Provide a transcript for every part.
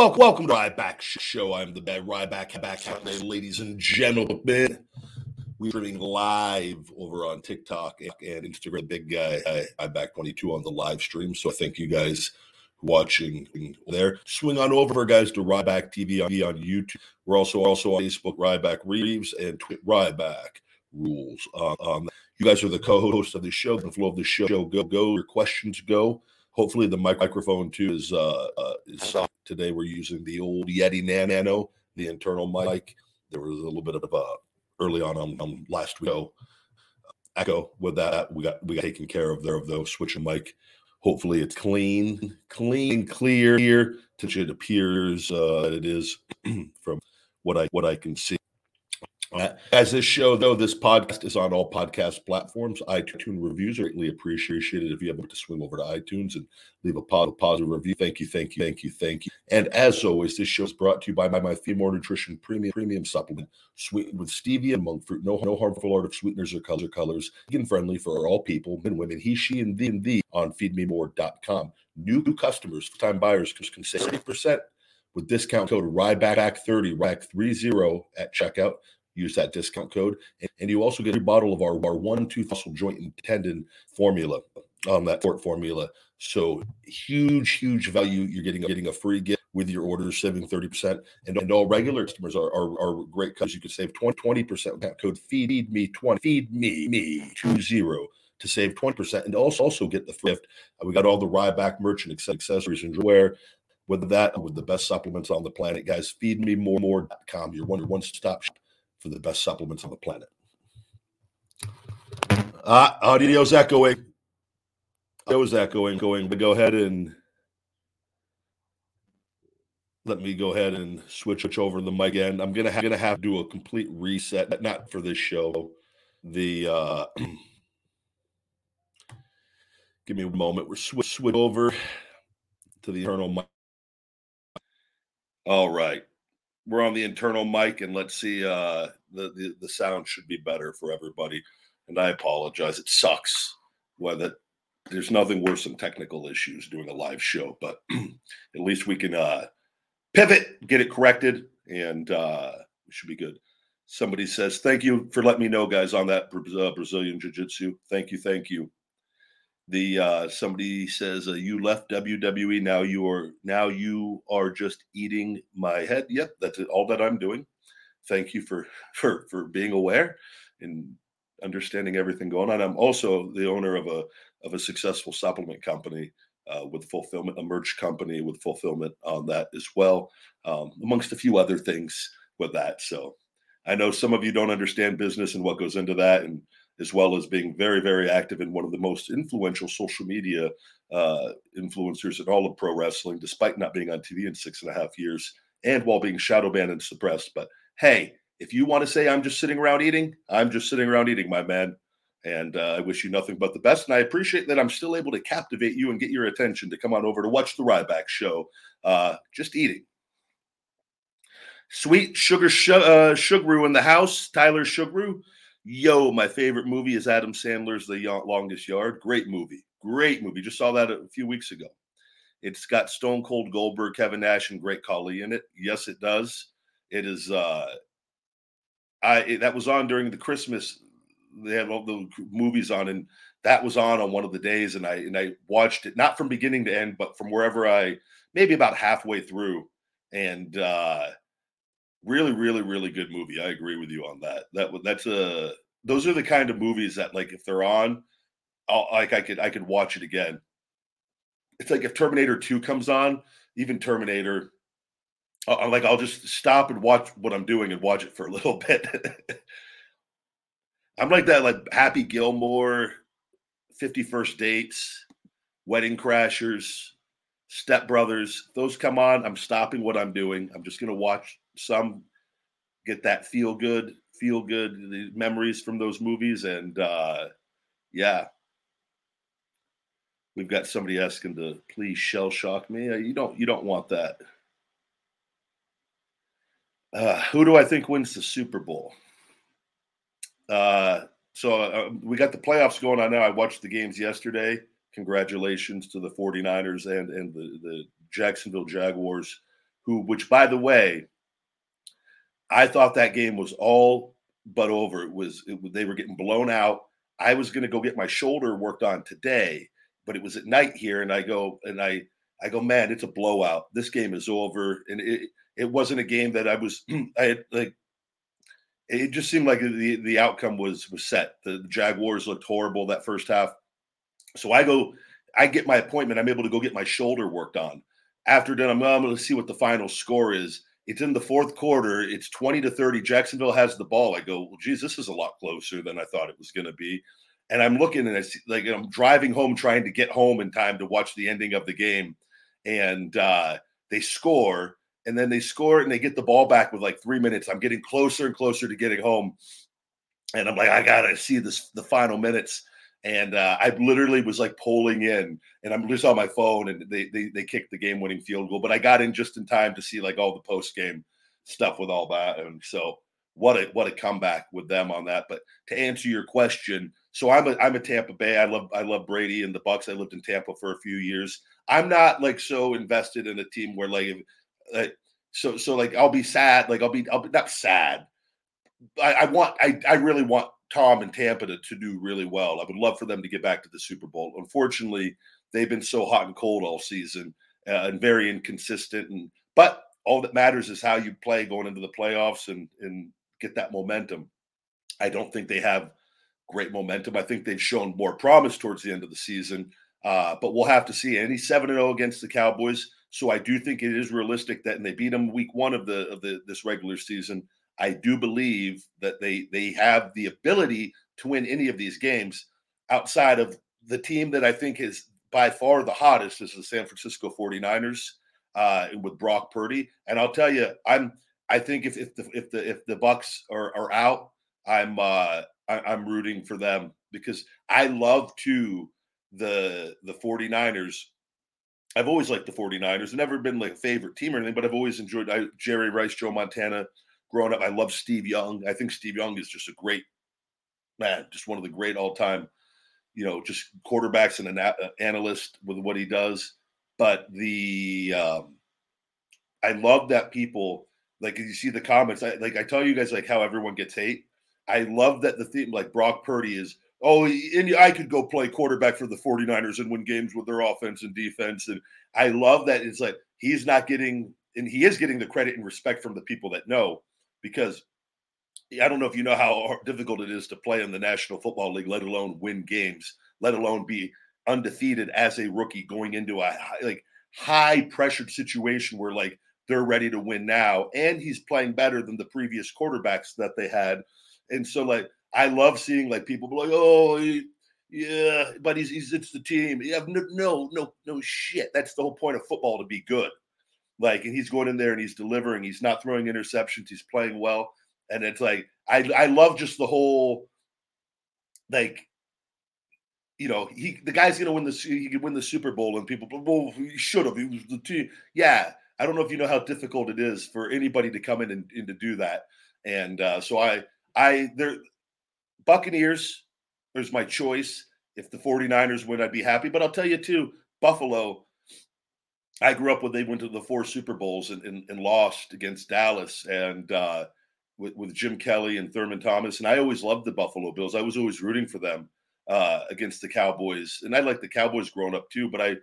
Welcome, welcome to Ryback Show. I'm the bad Ryback back today, ladies and gentlemen. We're streaming live over on TikTok and Instagram. Big guy, I, I'm back 22 on the live stream. So thank you guys watching there. Swing on over, guys, to Ryback TV on, on YouTube. We're also also on Facebook, Ryback Reeves, and Twitter, Ryback Rules. Uh, um, you guys are the co-hosts of the show. The flow of the show go go. Your questions go. Hopefully the microphone too is uh, uh is soft. today. We're using the old Yeti Nano, the internal mic. There was a little bit of uh early on on, on last week. Echo with that we got we got taken care of there of those switching mic Hopefully, it's clean, clean, clear. Here, it appears uh, it is from what I what I can see. Uh, as this show, though, this podcast is on all podcast platforms. iTunes reviews are greatly appreciated. If you have to swing over to iTunes and leave a positive review, thank you, thank you, thank you, thank you. And as always, this show is brought to you by my, my Feed Me More Nutrition Premium Premium Supplement, sweetened with stevia and monk fruit. No, no harmful art of sweeteners or colors, colors. Vegan friendly for all people, men, women, he, she, and thee, and thee on feedmemore.com. New customers, time buyers can save 30% with discount code RYBACK30, RYBACK30 at checkout use that discount code. And, you also get a bottle of our, our one tooth muscle joint and tendon formula on um, that fort formula. So huge, huge value. You're getting getting a free gift with your order, saving 30%. And, and all regular customers are, are, are great because you can save 20, percent with that code feed me 20 feed me me two zero to save 20% and also also get the gift. Uh, we got all the Ryback merch and accessories and wear with that with the best supplements on the planet guys feed me more more.com your one one stop shop for the best supplements on the planet. Ah, uh, audio's echoing. Audio's echoing. Going, but go ahead and let me go ahead and switch over the mic again. I'm gonna have, gonna have to do a complete reset, not for this show. The uh, give me a moment. We're switch switch over to the internal mic. All right we're on the internal mic and let's see uh the, the the sound should be better for everybody. And i apologize. It sucks whether there's nothing worse than technical issues doing a live show but at least we can uh pivot get it corrected and uh we should be good. Somebody says thank you for letting me know guys on that uh, brazilian jiu-jitsu. Thank you thank you the uh, somebody says uh, you left WWE now you are now you are just eating my head. Yep, that's all that I'm doing. Thank you for for for being aware and understanding everything going on. I'm also the owner of a of a successful supplement company uh, with fulfillment, a merch company with fulfillment on that as well, um, amongst a few other things with that. So I know some of you don't understand business and what goes into that, and as well as being very, very active in one of the most influential social media uh, influencers in all of pro wrestling, despite not being on TV in six and a half years and while being shadow banned and suppressed. But hey, if you want to say I'm just sitting around eating, I'm just sitting around eating, my man. And uh, I wish you nothing but the best. And I appreciate that I'm still able to captivate you and get your attention to come on over to watch the Ryback show. Uh, just eating. Sweet Sugar sh- uh, Sugaru in the house. Tyler Sugaru. Yo, my favorite movie is Adam Sandler's The Longest Yard. Great movie. Great movie. Just saw that a few weeks ago. It's got Stone Cold Goldberg, Kevin Nash, and Great Khali in it. Yes, it does. It is. uh I it, that was on during the Christmas. They had all the movies on, and that was on on one of the days, and I and I watched it not from beginning to end, but from wherever I maybe about halfway through, and uh really really really good movie i agree with you on that. That that's a those are the kind of movies that like if they're on I'll, like i could i could watch it again. It's like if terminator 2 comes on even terminator i like i'll just stop and watch what i'm doing and watch it for a little bit. I'm like that like happy gilmore 50 first dates wedding crashers step brothers those come on i'm stopping what i'm doing i'm just going to watch some get that feel good, feel good memories from those movies, and uh, yeah, we've got somebody asking to please shell shock me. Uh, you don't you don't want that. Uh, who do I think wins the Super Bowl? Uh, so uh, we got the playoffs going on now. I watched the games yesterday. congratulations to the 49ers and and the the Jacksonville Jaguars, who which by the way, I thought that game was all but over. It was it, they were getting blown out. I was going to go get my shoulder worked on today, but it was at night here, and I go and I I go, man, it's a blowout. This game is over, and it it wasn't a game that I was I had like. It just seemed like the the outcome was was set. The, Jaguars looked horrible that first half, so I go, I get my appointment. I'm able to go get my shoulder worked on. After done, I'm, I'm going to see what the final score is. It's in the fourth quarter. It's 20 to 30. Jacksonville has the ball. I go, well, geez, this is a lot closer than I thought it was going to be. And I'm looking and I see, like I'm driving home, trying to get home in time to watch the ending of the game. And uh, they score, and then they score and they get the ball back with like three minutes. I'm getting closer and closer to getting home. And I'm like, I gotta see this the final minutes and uh, I literally was like polling in, and I'm just on my phone, and they they they kicked the game winning field goal, but I got in just in time to see like all the post game stuff with all that, and so what a what a comeback with them on that. But to answer your question, so I'm a I'm a Tampa Bay. I love I love Brady and the Bucs. I lived in Tampa for a few years. I'm not like so invested in a team where like, like so so like I'll be sad. Like I'll be I'll be not sad. I, I want I I really want Tom and Tampa to, to do really well. I would love for them to get back to the Super Bowl. Unfortunately, they've been so hot and cold all season uh, and very inconsistent. And but all that matters is how you play going into the playoffs and and get that momentum. I don't think they have great momentum. I think they've shown more promise towards the end of the season. Uh, but we'll have to see. Any seven and zero oh against the Cowboys, so I do think it is realistic that, and they beat them week one of the of the this regular season. I do believe that they they have the ability to win any of these games outside of the team that I think is by far the hottest is the San Francisco 49ers uh, with Brock Purdy. And I'll tell you, I'm I think if if the if the if the Bucs are, are out, I'm uh, I, I'm rooting for them because I love to the the 49ers. I've always liked the 49ers. I've never been like a favorite team or anything, but I've always enjoyed I, Jerry Rice, Joe Montana, growing up, I love Steve Young. I think Steve Young is just a great man, just one of the great all time, you know, just quarterbacks and an a- uh, analyst with what he does. But the, um, I love that people like you see the comments. I, like I tell you guys like how everyone gets hate. I love that the theme like Brock Purdy is oh and I could go play quarterback for the 49ers and win games with their offense and defense and I love that it's like he's not getting and he is getting the credit and respect from the people that know because I don't know if you know how difficult it is to play in the National Football League, let alone win games, let alone be undefeated as a rookie going into a high, like high pressured situation where like they're ready to win now, and he's playing better than the previous quarterbacks that they had, and so like I love seeing like people be like, oh. He, yeah, but he's, he's it's the team. You have no no no shit. That's the whole point of football to be good. Like, and he's going in there and he's delivering. He's not throwing interceptions. He's playing well. And it's like I I love just the whole like you know, he the guy's gonna win the he could win the Super Bowl, and people, well, he should have. He was the team. Yeah, I don't know if you know how difficult it is for anybody to come in and, and to do that. And uh, so I, I there, Buccaneers. There's my choice. If the 49ers win, I'd be happy. But I'll tell you too, Buffalo. I grew up when they went to the four Super Bowls and, and, and lost against Dallas and uh, with, with, Jim Kelly and Thurman Thomas. And I always loved the Buffalo Bills. I was always rooting for them uh, against the Cowboys. And I like the Cowboys growing up too, but I,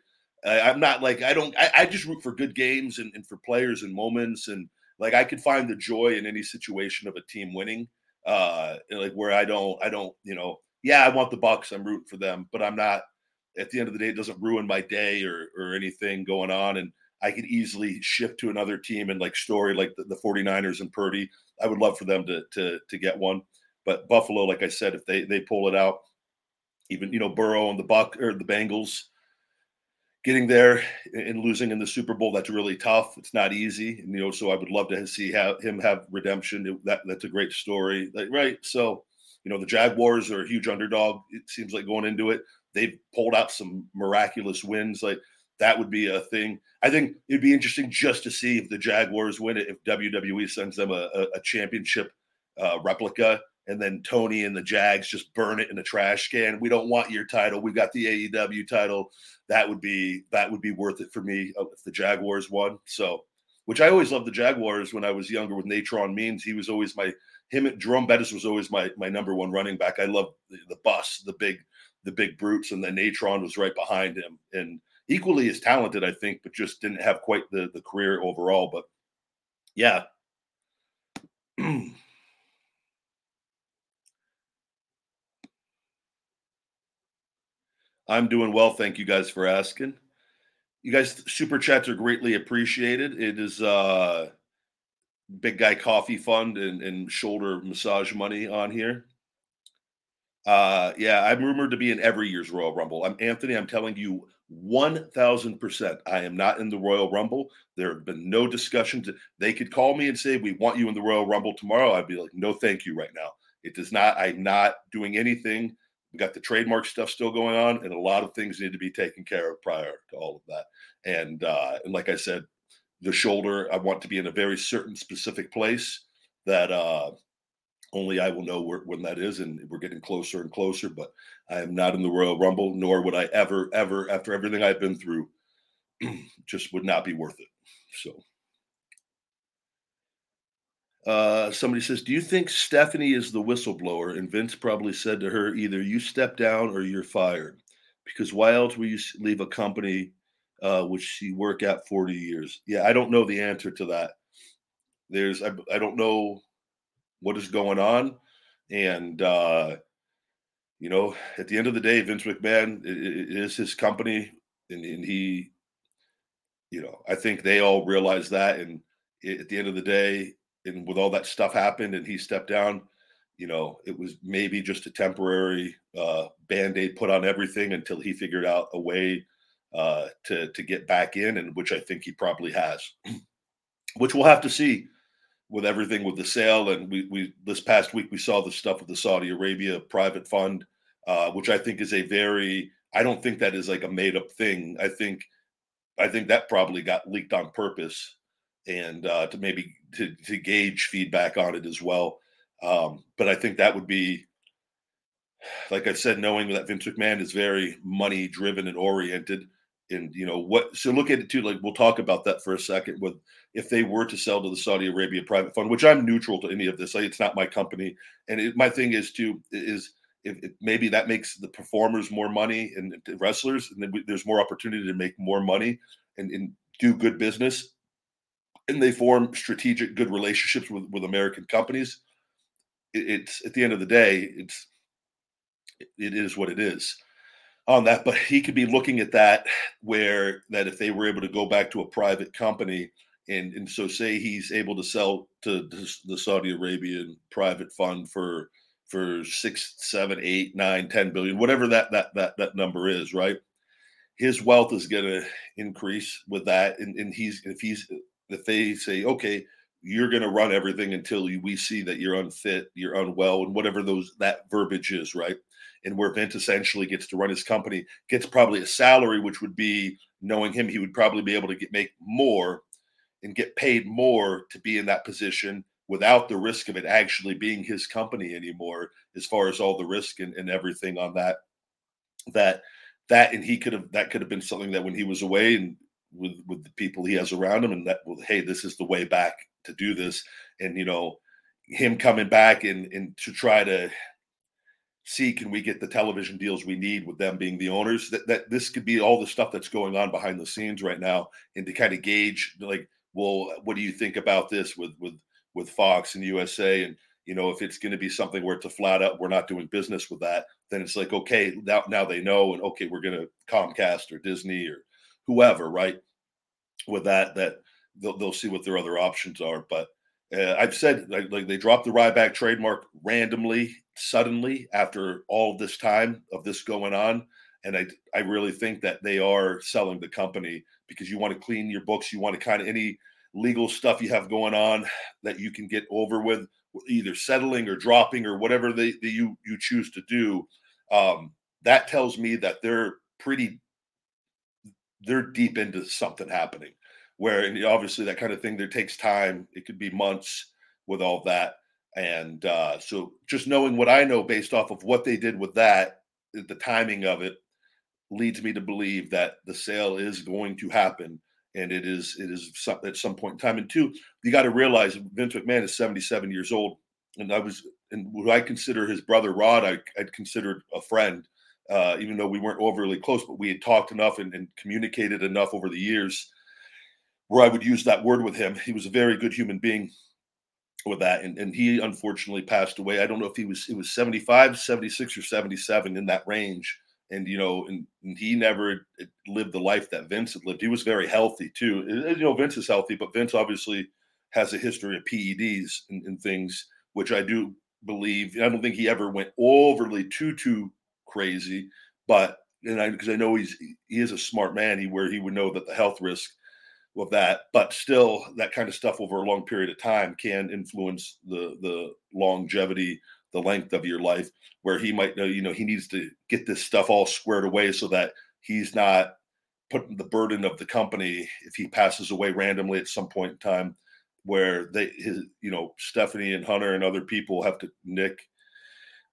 I am not like I don't I, I, just root for good games and, and for players and moments and like I could find the joy in any situation of a team winning. Uh, like where I don't I don't you know yeah I want the Bucs, I'm rooting for them, but I'm not at the end of the day, it doesn't ruin my day or or anything going on. And I could easily shift to another team and like story like the, the 49ers and Purdy. I would love for them to to to get one. But Buffalo, like I said, if they they pull it out, even you know Burrow and the Buck or the Bengals getting there and losing in the Super Bowl, that's really tough. It's not easy, and you know, so I would love to see have, him have redemption. That that's a great story, like, right? So, you know, the Jaguars are a huge underdog. It seems like going into it, they've pulled out some miraculous wins. Like that would be a thing. I think it'd be interesting just to see if the Jaguars win it, if WWE sends them a, a, a championship uh, replica and then Tony and the Jags just burn it in a trash can. We don't want your title. We got the AEW title. That would be that would be worth it for me uh, if the Jaguars won. So, which I always loved the Jaguars when I was younger with Natron Means. He was always my him. Jerome Bettis was always my my number one running back. I love the, the bus, the big the big brutes, and then Natron was right behind him and equally as talented, I think, but just didn't have quite the the career overall. But yeah. I'm doing well. Thank you guys for asking. You guys, super chats are greatly appreciated. It is uh big guy coffee fund and, and shoulder massage money on here. Uh yeah, I'm rumored to be in every year's Royal Rumble. I'm Anthony. I'm telling you 1000%. I am not in the Royal Rumble. There have been no discussions. They could call me and say, We want you in the Royal Rumble tomorrow. I'd be like, No, thank you right now. It does not, I'm not doing anything we got the trademark stuff still going on, and a lot of things need to be taken care of prior to all of that. And uh, and like I said, the shoulder, I want to be in a very certain specific place that uh, only I will know where, when that is, and we're getting closer and closer. But I am not in the Royal Rumble, nor would I ever, ever, after everything I've been through, just would not be worth it. So. Uh, somebody says, Do you think Stephanie is the whistleblower? And Vince probably said to her, Either you step down or you're fired. Because why else would you leave a company uh, which you work at 40 years? Yeah, I don't know the answer to that. There's, I, I don't know what is going on. And, uh, you know, at the end of the day, Vince McMahon is his company. And, and he, you know, I think they all realize that. And at the end of the day, and with all that stuff happened and he stepped down, you know, it was maybe just a temporary uh, band aid put on everything until he figured out a way uh, to to get back in, and which I think he probably has. which we'll have to see with everything with the sale. And we we this past week we saw the stuff with the Saudi Arabia private fund, uh, which I think is a very I don't think that is like a made up thing. I think I think that probably got leaked on purpose and uh, to maybe to, to gauge feedback on it as well. Um, but I think that would be, like I said, knowing that Vince McMahon is very money driven and oriented. And you know what? So look at it too. Like we'll talk about that for a second. With if they were to sell to the Saudi Arabia private fund, which I'm neutral to any of this. Like it's not my company. And it, my thing is to is if, if, maybe that makes the performers more money and wrestlers, and we, there's more opportunity to make more money and, and do good business and they form strategic good relationships with, with American companies. It, it's at the end of the day, it's it is what it is on that. But he could be looking at that where that if they were able to go back to a private company and and so say he's able to sell to the Saudi Arabian private fund for for six, seven, eight, nine, ten billion, whatever that that that that number is, right? His wealth is going to increase with that, and, and he's if he's if they say, okay, you're going to run everything until we see that you're unfit, you're unwell, and whatever those that verbiage is, right? And where Vince essentially gets to run his company, gets probably a salary, which would be knowing him, he would probably be able to get make more and get paid more to be in that position without the risk of it actually being his company anymore, as far as all the risk and, and everything on that. That that and he could have that could have been something that when he was away and with with the people he has around him, and that well, hey, this is the way back to do this, and you know, him coming back and and to try to see can we get the television deals we need with them being the owners that, that this could be all the stuff that's going on behind the scenes right now and to kind of gauge like well what do you think about this with with with fox and usa and you know if it's going to be something where it's a flat out we're not doing business with that then it's like okay now, now they know and okay we're going to comcast or disney or whoever, right? With that, that they'll, they'll see what their other options are. But uh, I've said like, like, they dropped the Ryback trademark randomly, suddenly after all this time of this going on, and I I really think that they are selling the company because you want to clean your books, you want to kind of any legal stuff you have going on that you can get over with either settling or dropping or whatever they, they you you choose to do. Um, that tells me that they're pretty they're deep into something happening where obviously that kind of thing there takes time it could be months with all that And uh, so just knowing what I know based off of what they did with that, the timing of it leads me to believe that the sale is going to happen and it is it is some, at some point in time. And two, you got to realize Vince McMahon is 77 years old, and I was and what I consider his brother Rod, I, I'd considered a friend, uh, even though we weren't overly close, but we had talked enough and, and communicated enough over the years where I would use that word with him. He was a very good human being with that. And, and he unfortunately passed away. I don't know if he was, it was 75, 76 or 77 in that range. And, you know, and, and he never lived the life that Vince had lived. He was very healthy too. You know, Vince is healthy, but Vince obviously has a history of PEDs and, and things, which I do believe. I don't think he ever went overly too, too crazy, but, and I, because I know he's, he is a smart man, he, where he would know that the health risk of that, but still, that kind of stuff over a long period of time can influence the the longevity, the length of your life. Where he might know, you know, he needs to get this stuff all squared away so that he's not putting the burden of the company if he passes away randomly at some point in time, where they, his, you know, Stephanie and Hunter and other people have to Nick.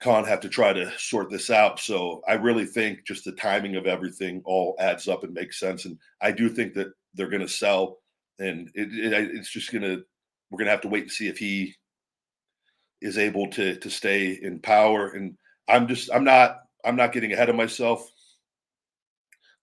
Khan have to try to sort this out. So I really think just the timing of everything all adds up and makes sense. And I do think that they're going to sell, and it, it, it's just going to we're going to have to wait and see if he is able to to stay in power. And I'm just I'm not I'm not getting ahead of myself.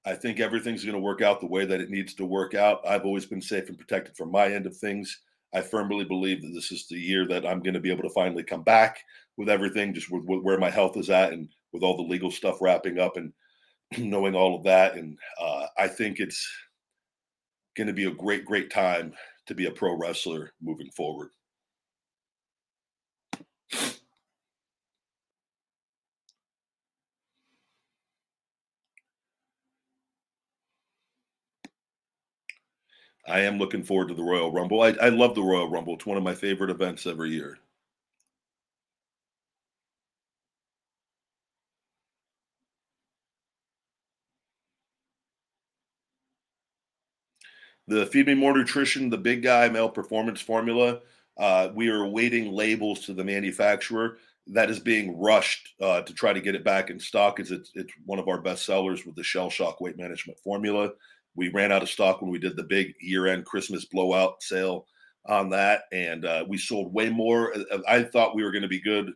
I think everything's going to work out the way that it needs to work out. I've always been safe and protected from my end of things. I firmly believe that this is the year that I'm going to be able to finally come back with everything, just with, with where my health is at and with all the legal stuff wrapping up and knowing all of that. And uh, I think it's going to be a great, great time to be a pro wrestler moving forward. I am looking forward to the Royal Rumble. I, I love the Royal Rumble. It's one of my favorite events every year. The Feed Me More Nutrition, the big guy male performance formula. Uh, we are awaiting labels to the manufacturer. That is being rushed uh, to try to get it back in stock. It's, it's, it's one of our best sellers with the Shell Shock weight management formula. We ran out of stock when we did the big year end Christmas blowout sale on that, and uh, we sold way more. Uh, I thought we were going to be good.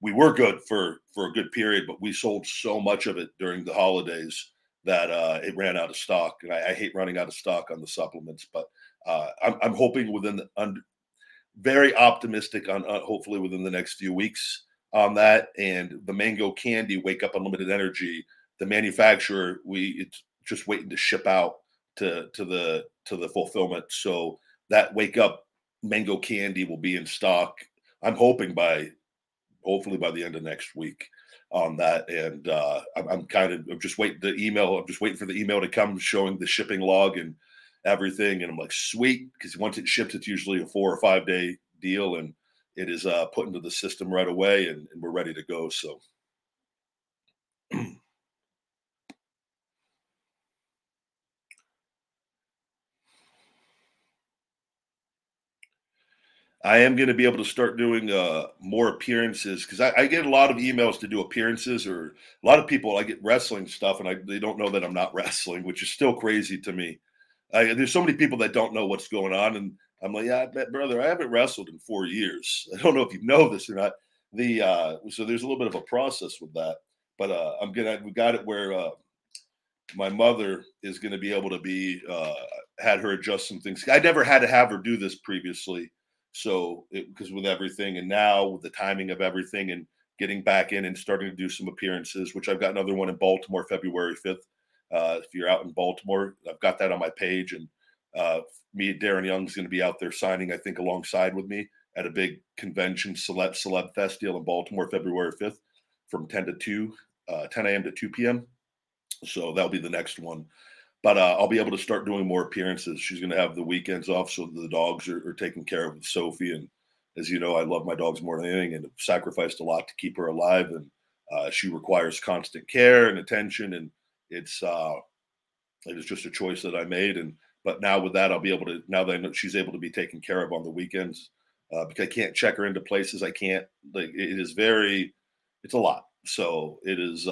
We were good for for a good period, but we sold so much of it during the holidays that uh, it ran out of stock. And I, I, hate running out of stock on the supplements, but uh, I'm, I'm, hoping within the, very optimistic on uh, hopefully within the next few weeks on that. And the mango candy, Wake Up Unlimited Energy, the manufacturer, we it's just waiting to ship out to to the to the fulfillment. So that Wake Up mango candy will be in stock. I'm hoping by hopefully by the end of next week on that. And uh, I'm, I'm, kind of I'm just waiting the email. I'm just waiting for the email to come showing the shipping log and everything. And I'm like, sweet, because once it ships, it's usually a four or five day deal, and it is uh, put into the system right away, and, and we're ready to go. So. I am going to be able to start doing uh, more appearances because I, I, get a lot of emails to do appearances, or a lot of people I get wrestling stuff, and I, they don't know that I'm not wrestling, which is still crazy to me. I, there's so many people that don't know what's going on, and I'm like, yeah, brother, I haven't wrestled in four years. I don't know if you know this or not. The uh, so there's a little bit of a process with that, but uh, I'm gonna we got it where uh, my mother is going to be able to be uh, had her adjust some things. I never had to have her do this previously so, because with everything and now with the timing of everything and getting back in and starting to do some appearances, which I've got another one in Baltimore February 5th. Uh, if you're out in Baltimore, I've got that on my page. And uh, me, Darren Young's going to be out there signing, I think, alongside with me at a big convention, Celeb, Celeb Fest deal in Baltimore February 5th from 10 to 2, uh, 10 a.m. to 2 p.m. So that'll be the next one but uh, I'll be able to start doing more appearances. She's going to have the weekends off, so the dogs are, are, taken care of with Sophie. And as you know, I love my dogs more than anything, and have sacrificed a lot to keep her alive. And uh, she requires constant care and attention, and it's uh, it is just a choice that I made. And but now with that, I'll be able to now that she's able to be taken care of on the weekends. uh, because I can't check her into places. I can't like it is very, it's a lot. So it is.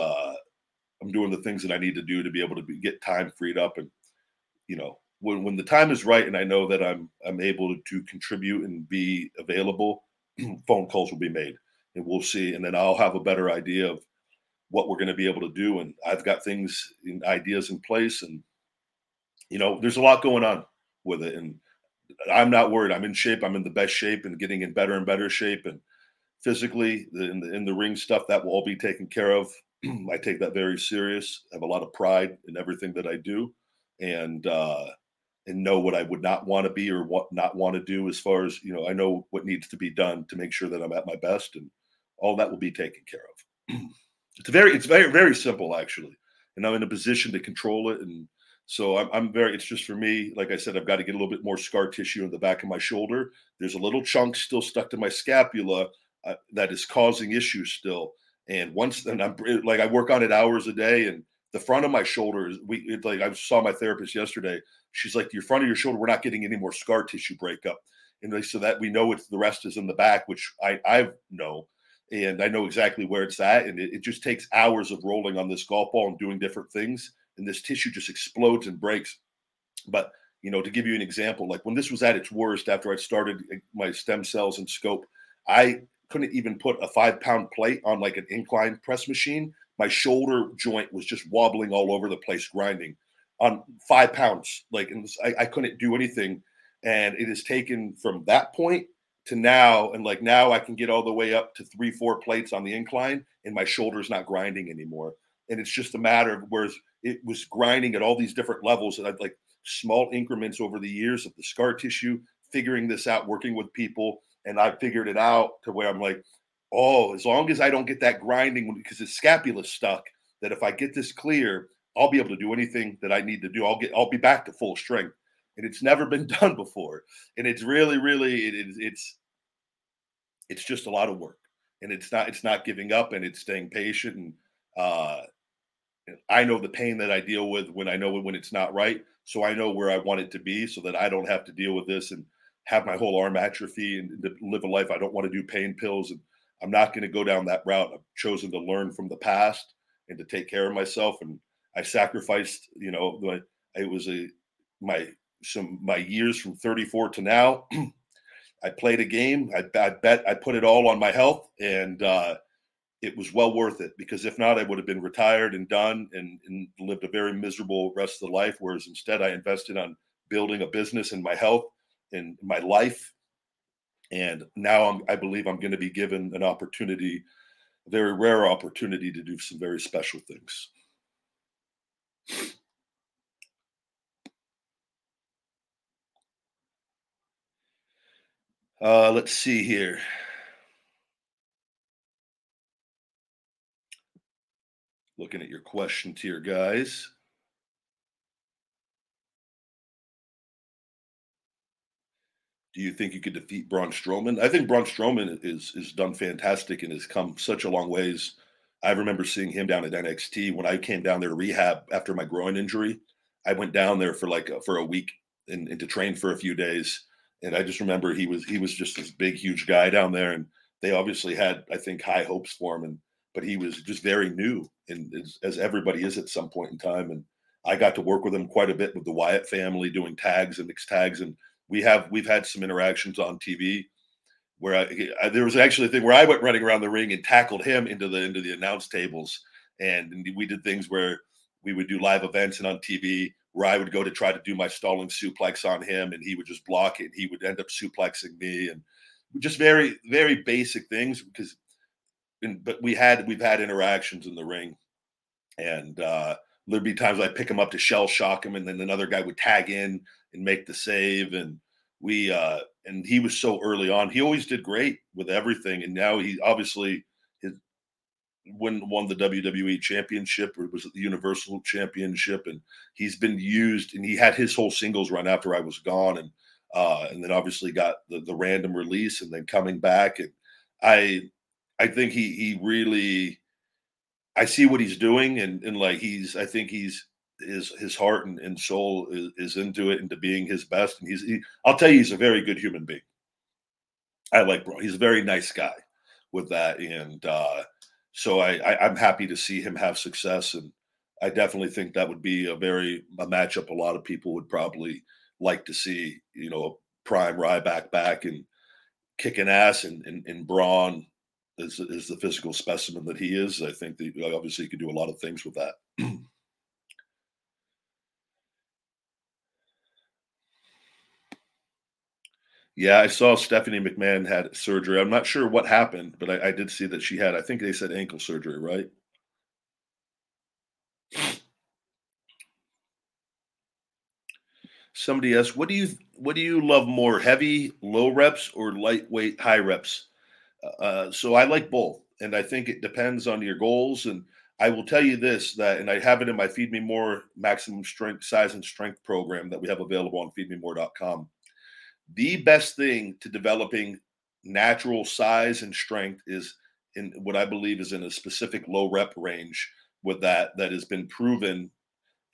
I'm doing the things that I need to do to be able to be, get time freed up, and you know when when the time is right, and I know that I'm I'm able to contribute and be available, phone calls will be made, and we'll see, and then I'll have a better idea of what we're going to be able to do, and I've got things and ideas in place, and you know there's a lot going on with it, and I'm not worried. I'm in shape. I'm in the best shape and getting in better and better shape. And physically, in the, in the ring stuff, that will all be taken care of. I take that very serious. I have a lot of pride in everything that I do, and uh, and know what I would not want to be or what not want to do. As far as you know, I know what needs to be done to make sure that I'm at my best, and all that will be taken care of. it's very, it's very, very simple actually, and I'm in a position to control it and so I'm, I'm very, it's just for me, like I said, I've got to get a little bit more scar tissue in the back of my shoulder. There's a little chunk still stuck to my scapula uh, that is causing issues still. And once, and I'm like, I work on it hours a day and the front of my shoulder is we like I saw my therapist yesterday. She's like, your front of your shoulder, we're not getting any more scar tissue breakup. And they, so that we know it's the rest is in the back, which I I know, and I know exactly where it's at. And it, it just takes hours of rolling on this golf ball and doing different things and this tissue just explodes and breaks. But you know, to give you an example, like when this was at its worst after I started eh, my stem cells and scope, I couldn't even put a five pound plate on like an incline press machine. My shoulder joint was just wobbling all over the place, grinding on five pounds. Like, and I, I couldn't do anything. And it has taken from that point to now, and like now I can get all the way up to three, four plates on the incline, and my shoulder's not grinding anymore. And it's just a matter of whereas it was grinding at all these different levels and I'd like small increments over the years of the scar tissue, figuring this out, working with people. And I figured it out to where I'm like, oh, as long as I don't get that grinding because the scapula stuck, that if I get this clear, I'll be able to do anything that I need to do. I'll get I'll be back to full strength. And it's never been done before. And it's really, really it is it's it's just a lot of work. And it's not it's not giving up and it's staying patient and uh I know the pain that I deal with when I know when it's not right. So I know where I want it to be so that I don't have to deal with this and have my whole arm atrophy and, and live a life. I don't want to do pain pills and I'm not going to go down that route. I've chosen to learn from the past and to take care of myself. And I sacrificed, you know, it was a, my, some, my years from 34 to now, I played a game. I, I bet I put it all on my health and, uh, it was well worth it because if not, I would have been retired and done and, and lived a very miserable rest of the life. Whereas instead, I invested on building a business and my health and my life. And now I'm, I believe I'm going to be given an opportunity, a very rare opportunity to do some very special things. Uh, let's see here. Looking at your questions here, guys. Do you think you could defeat Braun Strowman? I think Braun Strowman is is done fantastic and has come such a long ways. I remember seeing him down at NXT when I came down there to rehab after my groin injury. I went down there for like a, for a week and, and to train for a few days, and I just remember he was he was just this big, huge guy down there, and they obviously had I think high hopes for him, and but he was just very new and as, as, everybody is at some point in time. And I got to work with him quite a bit with the Wyatt family doing tags and mixed tags. And we have, we've had some interactions on TV where I, I, there was actually a thing where I went running around the ring and tackled him into the, into the announce tables. And, we did things where we would do live events and on TV where I would go to try to do my stalling suplex on him and he would just block it. He would end up suplexing me and just very, very basic things because and, but we had we've had interactions in the ring, and uh, there'd be times I'd pick him up to shell shock him, and then another guy would tag in and make the save, and we uh, and he was so early on. He always did great with everything, and now he obviously his when won the WWE championship or was it the Universal Championship, and he's been used, and he had his whole singles run after I was gone, and uh, and then obviously got the the random release, and then coming back, and I I think he he really I see what he's doing and and like he's I think he's his his heart and, and soul is, is into it into being his best and he's he, I'll tell you he's a very good human being. I like bro. He's a very nice guy with that, and uh, so I, I I'm happy to see him have success, and I definitely think that would be a very a matchup a lot of people would probably like to see. You know, prime Ryback back and kicking ass, and and, and Braun is is the physical specimen that he is. I think that obviously he could do a lot of things with that. Yeah, I saw Stephanie McMahon had surgery. I'm not sure what happened, but I, I did see that she had. I think they said ankle surgery, right? Somebody asked, "What do you what do you love more, heavy low reps or lightweight high reps?" Uh, so I like both, and I think it depends on your goals. And I will tell you this: that, and I have it in my Feed Me More maximum strength, size, and strength program that we have available on FeedMeMore.com the best thing to developing natural size and strength is in what I believe is in a specific low rep range with that that has been proven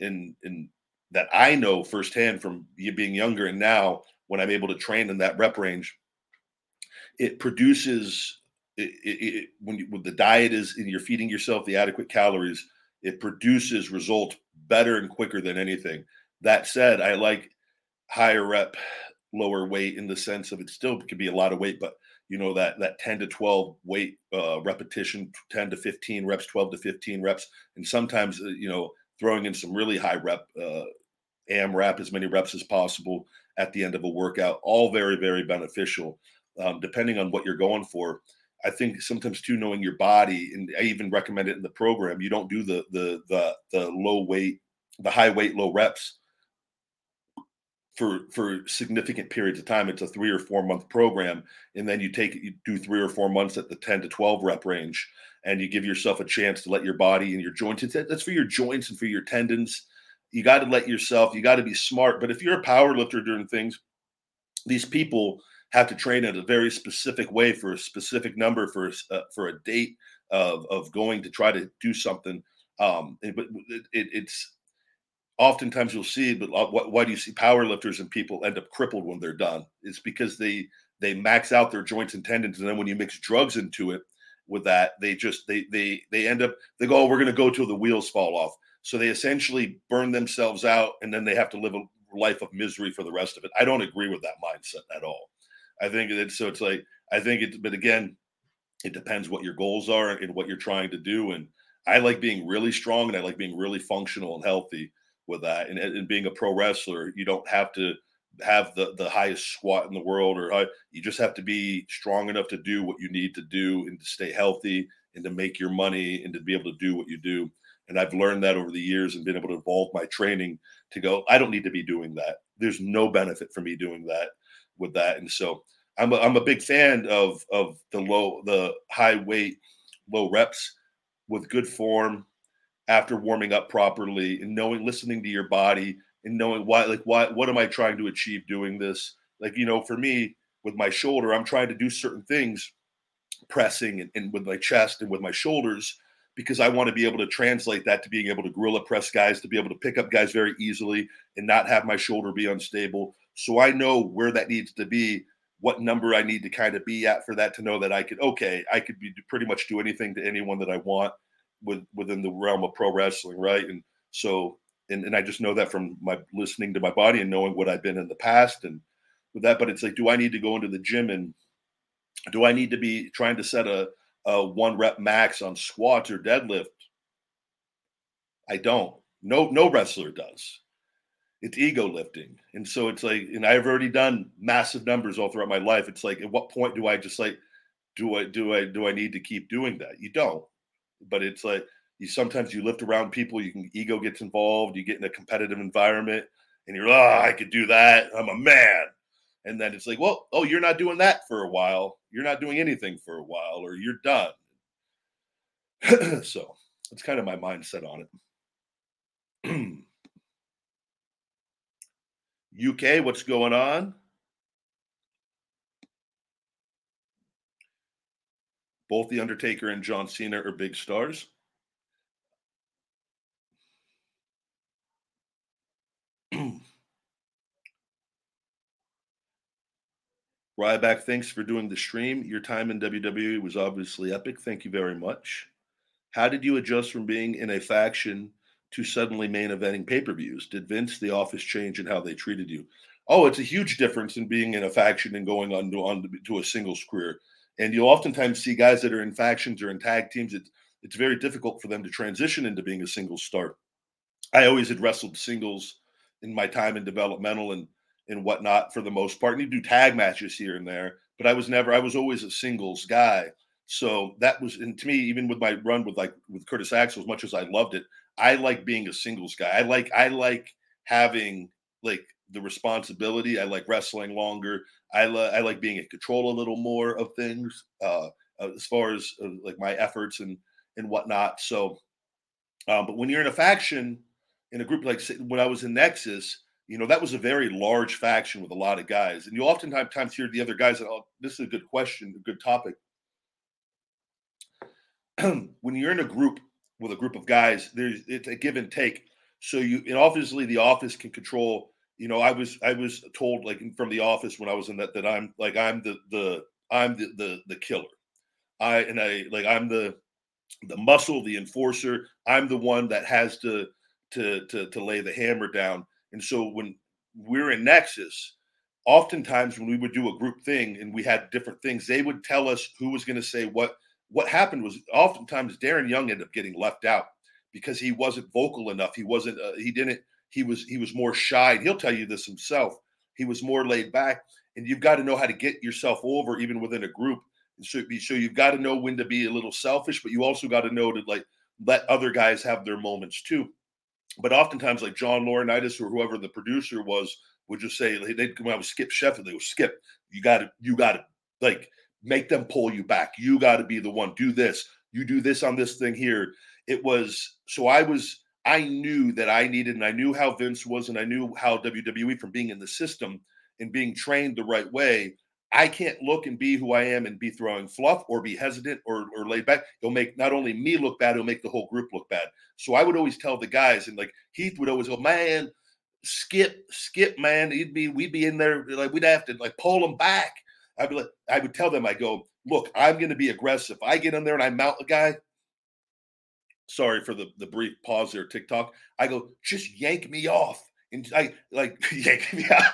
in in that I know firsthand from being younger and now when I'm able to train in that rep range, it produces it, it, it, when, you, when the diet is and you're feeding yourself the adequate calories, it produces results better and quicker than anything. That said, I like higher rep lower weight in the sense of it still could be a lot of weight, but you know that that 10 to 12 weight uh, repetition, 10 to 15 reps, 12 to 15 reps, and sometimes uh, you know throwing in some really high rep uh, AMRAP as many reps as possible at the end of a workout, all very very beneficial, um, depending on what you're going for. I think sometimes too knowing your body, and I even recommend it in the program. You don't do the the the the low weight, the high weight, low reps for for significant periods of time. It's a three or four month program, and then you take you do three or four months at the ten to twelve rep range, and you give yourself a chance to let your body and your joints. That's for your joints and for your tendons. You got to let yourself. You got to be smart. But if you're a power lifter doing things, these people have to train in a very specific way for a specific number for uh, for a date of of going to try to do something. Um, it, it, it's oftentimes you'll see, but why do you see power lifters and people end up crippled when they're done? It's because they they max out their joints and tendons, and then when you mix drugs into it with that, they just they they they end up they go, oh, we're going to go till the wheels fall off. So they essentially burn themselves out, and then they have to live a life of misery for the rest of it. I don't agree with that mindset at all. I think that so it's like I think it, but again, it depends what your goals are and what you're trying to do. And I like being really strong, and I like being really functional and healthy with that. And, and being a pro wrestler, you don't have to have the the highest squat in the world or high, you just have to be strong enough to do what you need to do and to stay healthy and to make your money and to be able to do what you do and i've learned that over the years and been able to evolve my training to go i don't need to be doing that there's no benefit for me doing that with that. And so i'm a, I'm a big fan of of the low the high weight low reps with good form after warming up properly and knowing listening to your body and knowing why like why what am i trying to achieve doing this? Like you know for me with my shoulder i'm trying to do certain things pressing and, and with my chest and with my shoulders because i want to be able to translate that to being able to gorilla press guys to be able to pick up guys very easily and not have my shoulder be unstable so i know where that needs to be what number i need to kind of be at for that to know that i could okay i could be pretty much do anything to anyone that i want with within the realm of pro wrestling, right? And so, and, and I just know that from my listening to my body and knowing what I've been in the past and with that. But it's like, do I need to go into the gym and do I need to be trying to set a, a one rep max on squats or deadlift? I don't. No, no wrestler does. It's ego lifting. And so it's like, and I've already done massive numbers all throughout my life. It's like, at what point do I just like, do I do I do I need to keep doing that? You don't but it's like you sometimes you lift around people, you can ego gets involved, you get in a competitive environment, and you're oh, I could do that. I'm a man. And then it's like, well, oh, you're not doing that for a while. You're not doing anything for a while, or you're done. so it's kind of my mindset on it. UK, what's going on? Both The Undertaker and John Cena are big stars. Ryback, thanks for doing the stream. Your time in WWE was obviously epic. Thank you very much. How did you adjust from being in a faction to suddenly main eventing pay per views? Did Vince, the office, change in how they treated you? Oh, it's a huge difference in being in a faction and going on to, on to a singles career. And you'll oftentimes see guys that are in factions or in tag teams. It's it's very difficult for them to transition into being a single star. I always had wrestled singles in my time in developmental and and whatnot for the most part. And you do tag matches here and there, but I was never. I was always a singles guy. So that was, and to me, even with my run with like with Curtis Axel, as much as I loved it, I like being a singles guy. I like I like having like the responsibility. I like wrestling longer. I, I like being in control a little more of things uh, as far as uh, like my efforts and and whatnot. So, um, but when you're in a faction in a group like when I was in Nexus, you know that was a very large faction with a lot of guys, and you oftentimes hear the other guys. Oh, this is a good question, a good topic. when you're in a group with a group of guys, there's it's a give and take. So you and obviously the office can control you know, I was I was told like from the office when I was in that that I'm like I'm the the I'm the the the killer. I and I like I'm the the muscle, the enforcer. I'm the one that has to to to to lay the hammer down. And so when we're in Nexus, oftentimes when we would do a group thing and we had different things, they would tell us who was going to say what. What happened was oftentimes Darren Young ended up getting left out because he wasn't vocal enough. He wasn't. Uh, he didn't he was he was more shy. He'll tell you this himself. He was more laid back, and you've got to know how to get yourself over even within a group. So, so you've got to know when to be a little selfish, but you also got to know to like let other guys have their moments too. But oftentimes, like John Laurinaitis or whoever the producer was, would just say they'd come out with Skip Sheffield. They go, Skip, you got to, you got to like make them pull you back. You got to be the one. Do this. You do this on this thing here. It was so I was I knew that I needed, and I knew how Vince was, and I knew how WWE from being in the system and being trained the right way. I can't look and be who I am and be throwing fluff or be hesitant or, or laid back. It'll make not only me look bad, it'll make the whole group look bad. So I would always tell the guys, and like Heath would always go, man, skip, skip, man. He'd be, we'd be in there, like we'd have to like pull them back. I'd be like, I would tell them, I go, look, I'm going to be aggressive. I get in there and I mount a guy, sorry for the, the brief pause there, TikTok. I go, just yank me off. And I like yank me out.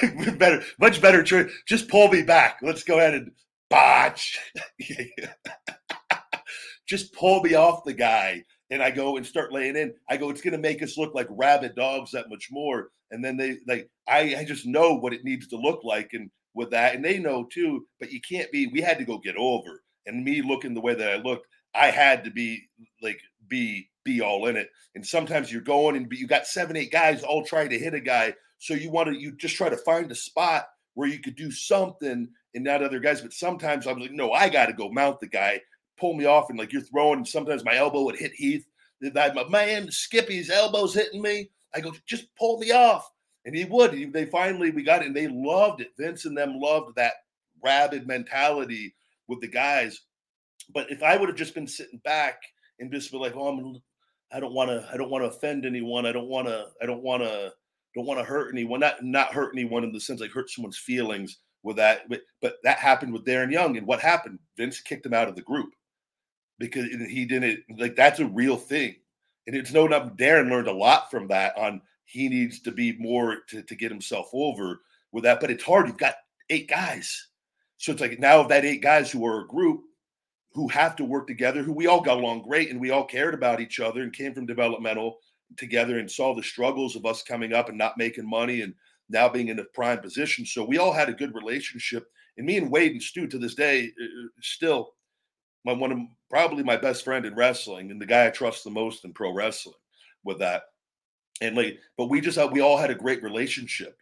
better, much better trick. Just pull me back. Let's go ahead and botch. just pull me off the guy. And I go and start laying in. I go, it's gonna make us look like rabid dogs that much more. And then they like I, I just know what it needs to look like and with that, and they know too, but you can't be, we had to go get over. And me looking the way that I looked, I had to be like be be all in it. And sometimes you're going and you got seven, eight guys all trying to hit a guy. So you want to you just try to find a spot where you could do something and not other guys. But sometimes I'm like, no, I got to go mount the guy, pull me off, and like you're throwing. And sometimes my elbow would hit Heath. My man Skippy's elbow's hitting me. I go, just pull me off, and he would. They finally we got it, and they loved it. Vince and them loved that rabid mentality with the guys but if I would have just been sitting back and just be like, oh, I'm, I don't want to, I don't want to offend anyone. I don't want to, I don't want to, don't want to hurt anyone. Not not hurt anyone in the sense like hurt someone's feelings with that. But but that happened with Darren Young, and what happened? Vince kicked him out of the group because he didn't like that's a real thing, and it's no doubt Darren learned a lot from that. On he needs to be more to to get himself over with that. But it's hard. You've got eight guys, so it's like now that eight guys who are a group who have to work together, who we all got along great and we all cared about each other and came from developmental together and saw the struggles of us coming up and not making money and now being in a prime position. So we all had a good relationship. And me and Wade and Stu to this day, uh, uh, still my one of probably my best friend in wrestling and the guy I trust the most in pro wrestling with that. And like, but we just we all had a great relationship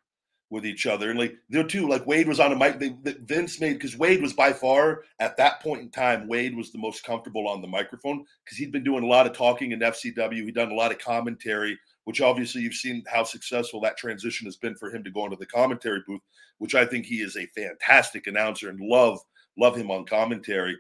with each other. And like there too, like Wade was on a mic. They, Vince made because Wade was by far at that point in time, Wade was the most comfortable on the microphone because he'd been doing a lot of talking in FCW. He'd done a lot of commentary, which obviously you've seen how successful that transition has been for him to go into the commentary booth, which I think he is a fantastic announcer and love love him on commentary.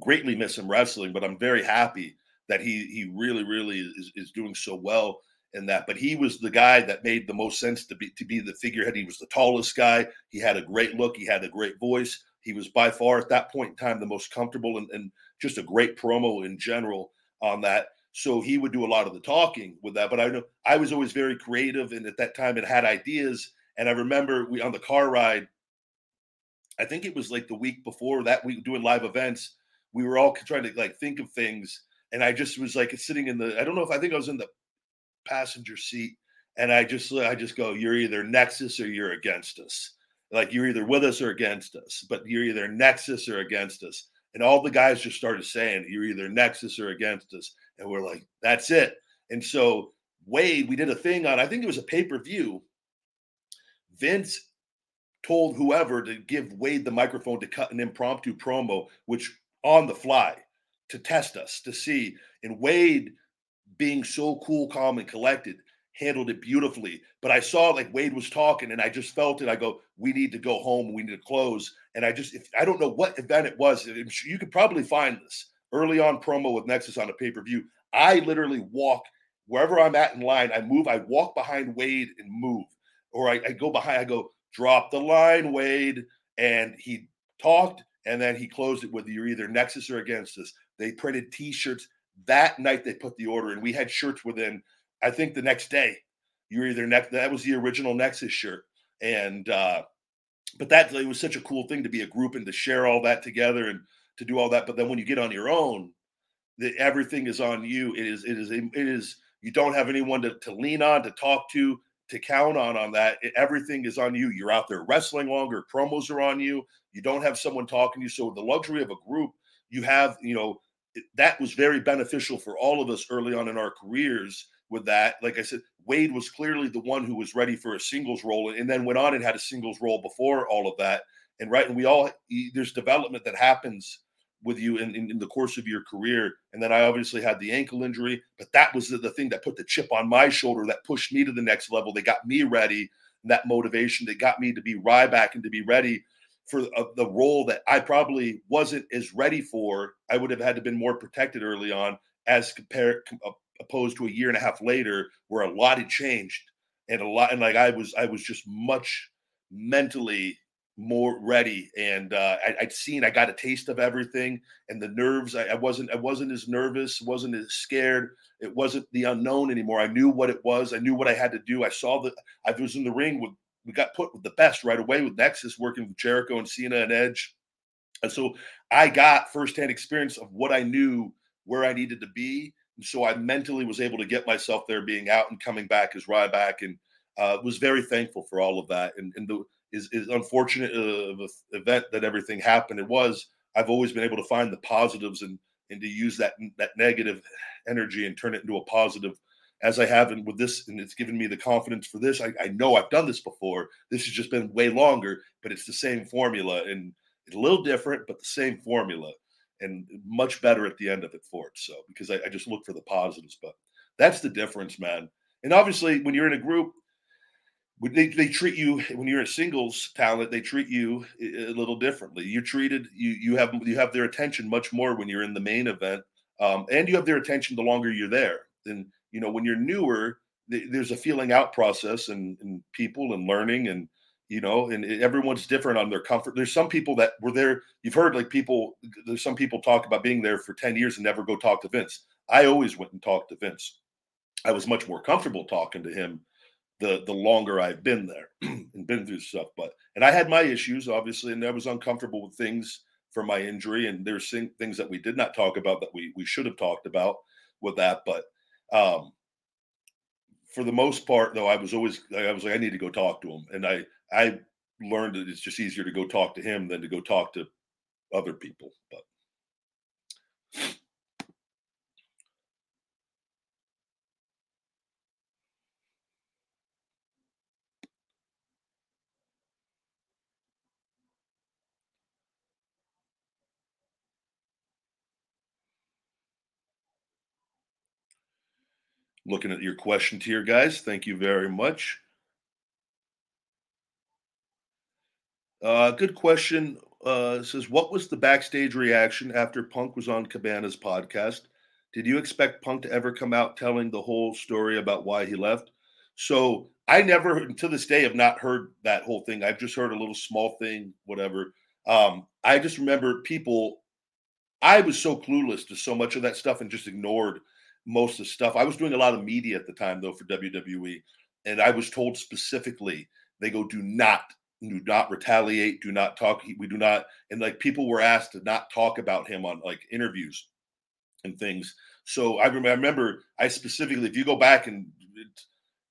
Greatly miss him wrestling, but I'm very happy that he he really really is, is doing so well and that. But he was the guy that made the most sense to be to be the figurehead. He was the tallest guy. He had a great look. He had a great voice. He was by far at that point in time the most comfortable and, and just a great promo in general on that. So he would do a lot of the talking with that. But I know I was always very creative, and at that time it had ideas. And I remember we on the car ride. I think it was like the week before that week doing live events. We were all trying to like think of things, and I just was like sitting in the. I don't know if I think I was in the passenger seat, and I just I just go, "You're either Nexus or you're against us. Like you're either with us or against us. But you're either Nexus or against us." And all the guys just started saying, "You're either Nexus or against us." And we're like, that's it. And so Wade, we did a thing on, I think it was a pay per view. Vince told whoever to give Wade the microphone to cut an impromptu promo, which on the fly to test us to see. And Wade, being so cool, calm, and collected, handled it beautifully. But I saw like Wade was talking, and I just felt it. I go, we need to go home. We need to close. And I just, if I don't know what event it was, you could probably find this early on promo with Nexus on a pay per view. I literally walk wherever I'm at in line. I move. I walk behind Wade and move, or I, I go behind. I go drop the line, Wade, and he talked, and then he closed it with you're either Nexus or against us. They printed T-shirts that night. They put the order in. We had shirts within. I think the next day. You're either next. That was the original Nexus shirt, and uh, but that it was such a cool thing to be a group and to share all that together and to do all that. But then when you get on your own, the, everything is on you. It is, it is, it is, you don't have anyone to, to lean on, to talk to, to count on on that. It, everything is on you. You're out there wrestling longer. Promos are on you. You don't have someone talking to you. So the luxury of a group, you have, you know, that was very beneficial for all of us early on in our careers with that. Like I said, Wade was clearly the one who was ready for a singles role and then went on and had a singles role before all of that. And right, and we all there's development that happens with you in, in, in, the course of your career. And then I obviously had the ankle injury, but that was the, the thing that put the chip on my shoulder that pushed me to the next level. They got me ready, that motivation. They got me to be Ryback and to be ready for uh, the role that I probably wasn't as ready for. I would have had to been more protected early on as compared uh, opposed to a year and a half later where a lot had changed and a lot and like I was I was just much mentally more ready and uh, I, would seen i got a taste of everything and the nerves I, I, wasn't i wasn't as nervous wasn't as scared. It wasn't the unknown anymore. I knew what it was. I knew what i had to do. I saw that i was in the ring with we got put with the best right away with nexus working with jericho and cena and edge and so i got firsthand experience of what i knew where i needed to be and so i mentally was able to get myself there being out and coming back as ryback and uh, was very thankful for all of that and, and the is is unfortunate uh, of event that everything happened. It was. I've always been able to find the positives and and to use that that negative energy and turn it into a positive as I have and with this, and it's given me the confidence for this. I, I, know I've done this before. This has just been way longer, but it's the same formula and it's a little different, but the same formula and much better at the end of it for it. So because I, I just look for the positives, but that's the difference, man. And obviously, when you're in a group, they, they treat you when you're a singles talent they treat you a little differently you're treated you you have you have their attention much more when you're in the main event um, and you have their attention the longer you're there and you know when you're newer there's a feeling out process and, and people and learning and you know and everyone's different on their comfort there's some people that were there you've heard like people there's some people talk about being there for 10 years and never go talk to vince i always went and talked to vince i was much more comfortable talking to him the the longer I've been there and been through stuff. But and I had my issues, obviously, and I was uncomfortable with things for my injury. And there's things that we did not talk about that we we should have talked about with that. But um, for the most part, though, I was always I was like I need to go talk to him, and I I learned that it's just easier to go talk to him than to go talk to other people. But looking at your questions here, guys. Thank you very much. Uh, good question. Uh, says, what was the backstage reaction after Punk was on Cabana's podcast? Did you expect Punk to ever come out telling the whole story about why he left? So I never, to this day, have not heard that whole thing. I've just heard a little small thing, whatever. Um, I just remember people. I was so clueless to so much of that stuff and just ignored most of the stuff. I was doing a lot of media at the time, though, for WWE, and I was told specifically they go, "Do not, do not retaliate, do not talk. We do not." And like people were asked to not talk about him on like interviews and things. So I remember, I specifically, if you go back and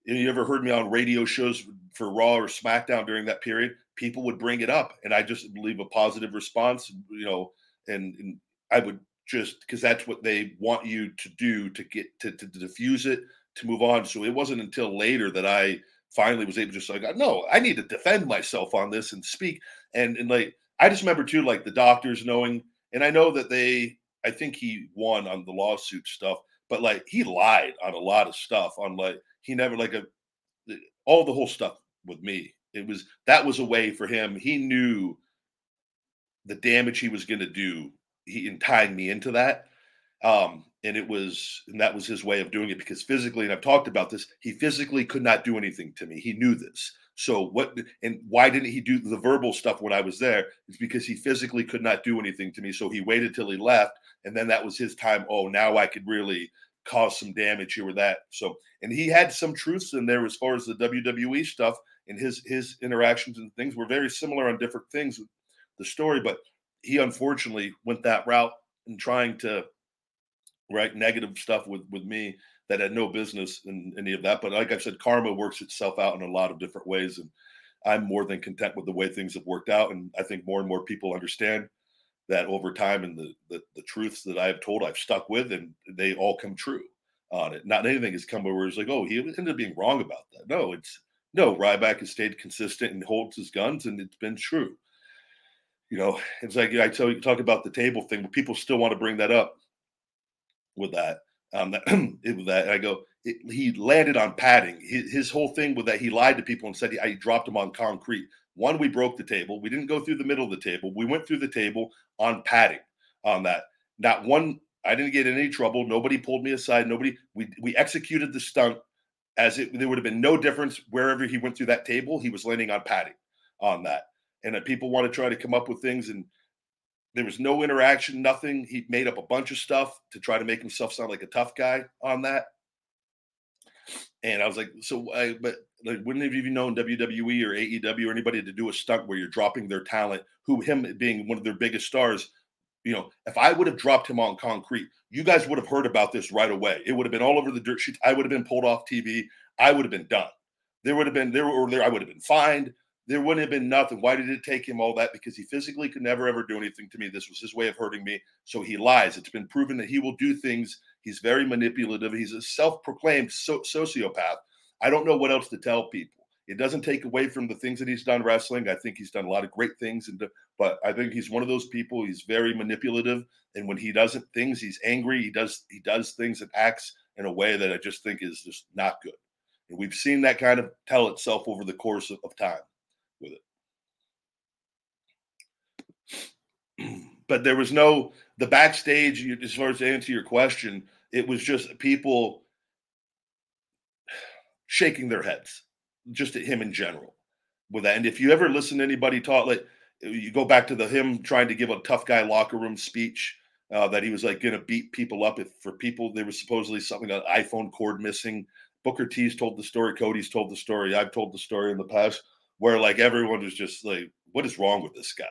you ever heard me on radio shows for Raw or SmackDown during that period, people would bring it up, and I just leave a positive response, you know, and, and I would just because that's what they want you to do to get to, to, to diffuse it to move on. So it wasn't until later that I finally was able to just like, no, I need to defend myself on this and speak. And and like I just remember too, like the doctors knowing, and I know that they, I think he won on the lawsuit stuff, but like he lied on a lot of stuff. On like he never like a all the whole stuff with me. It was that was a way for him. He knew the damage he was going to do. He in tying me into that. Um, and it was and that was his way of doing it because physically and i've talked about this he physically could not do anything to me. He knew this. So what and why didn't he do the verbal stuff when i was there? It's because he physically could not do anything to me. So he waited till he left and then that was his time. Oh now i could really cause some damage here or that. So and he had some truths in there as far as the wwe stuff and his his interactions and things were very similar on different things the story but he unfortunately went that route in trying to write Negative stuff with with me that had no business in any of that. But like I said, karma works itself out in a lot of different ways, and I'm more than content with the way things have worked out. And I think more and more people understand that over time, and the the, the truths that I've told, I've stuck with, and they all come true on it. Not anything has come where it's like, oh, he ended up being wrong about that. No, it's no. Ryback has stayed consistent and holds his guns, and it's been true. You know, it's like I tell you, talk about the table thing, but people still want to bring that up with that. Um, that, with that, I go, it, he landed on padding. His, his, whole thing with that, he lied to people and said he, I dropped him on concrete. One, we broke the table. We didn't go through the middle of the table. We went through the table on padding on that. Not one, I didn't get any trouble. Nobody pulled me aside. Nobody, we, we executed the stunt as it, there would have been no difference wherever he went through that table. He was landing on padding on that. And that people want to try to come up with things and there was no interaction, nothing. He made up a bunch of stuff to try to make himself sound like a tough guy on that. And I was like, so I, but like, wouldn't have even known WWE or AEW or anybody to do a stunt where you're dropping their talent, who him being one of their biggest stars. You know, if I would have dropped him on concrete, you guys would have heard about this right away. It would have been all over the dirt sheets. I would have been pulled off TV. I would have been done. There would have been there or there. I would have been fined there wouldn't have been nothing. Why did it take him all that? Because he physically could never ever do anything to me. This was his way of hurting me. So he lies. It's been proven that he will do things. He's very manipulative. He's a self-proclaimed so- sociopath. I don't know what else to tell people. It doesn't take away from the things that he's done wrestling. I think he's done a lot of great things, and but I think he's one of those people. He's very manipulative, and when he doesn't things, he's angry. He does he does things and acts in a way that I just think is just not good. And we've seen that kind of tell itself over the course of, of time with it. but there was no the backstage as far as to answer your question it was just people shaking their heads just at him in general with that. And if you ever listen to anybody talk like you go back to the him trying to give a tough guy locker room speech uh, that he was like going to beat people up if for people there was supposedly something an iphone cord missing. Booker t's told the story cody's told the story i've told the story in the past where like everyone was just like, what is wrong with this guy?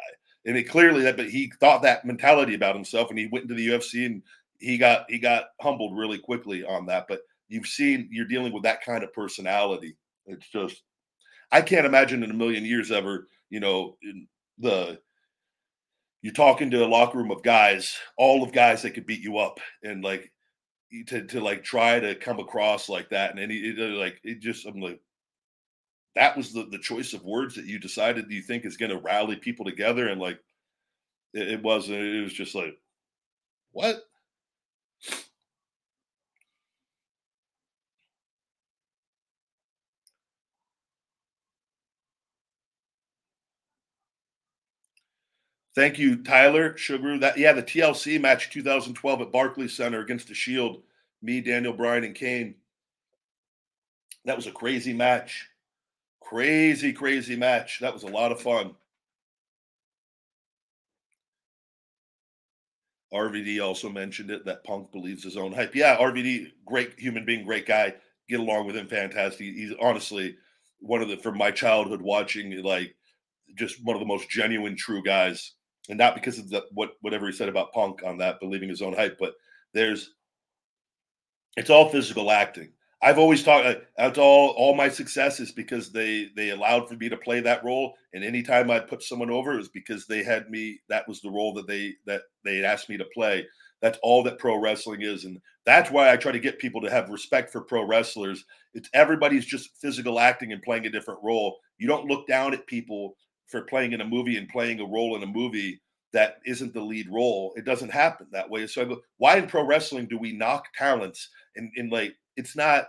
And it clearly that, but he thought that mentality about himself, and he went into the UFC and he got he got humbled really quickly on that. But you've seen you're dealing with that kind of personality. It's just I can't imagine in a million years ever, you know, the you're talking to a locker room of guys, all of guys that could beat you up, and like to to like try to come across like that, and any like it just I'm like that was the, the choice of words that you decided you think is going to rally people together and like it, it wasn't it was just like what Thank you, Tyler Sugar. That yeah, the TLC match 2012 at Barclays Center against the Shield. Me, Daniel Bryan, and Kane. That was a crazy match. Crazy, crazy match. That was a lot of fun. RVD also mentioned it that Punk believes his own hype. Yeah, RVD, great human being, great guy. Get along with him, fantastic. He's honestly one of the from my childhood watching, like just one of the most genuine, true guys. And not because of the, what whatever he said about Punk on that, believing his own hype, but there's it's all physical acting. I've always talked. Uh, that's all. All my success is because they they allowed for me to play that role. And anytime I put someone over, it was because they had me. That was the role that they that they asked me to play. That's all that pro wrestling is, and that's why I try to get people to have respect for pro wrestlers. It's everybody's just physical acting and playing a different role. You don't look down at people for playing in a movie and playing a role in a movie that isn't the lead role. It doesn't happen that way. So I go, why in pro wrestling do we knock talents and, and like it's not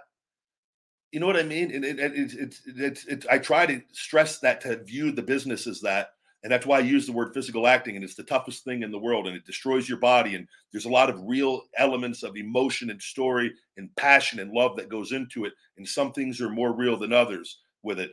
you know what I mean? And it, it, it's, it's, it's, it's, I try to stress that to view the business as that. And that's why I use the word physical acting. And it's the toughest thing in the world. And it destroys your body. And there's a lot of real elements of emotion and story and passion and love that goes into it. And some things are more real than others with it,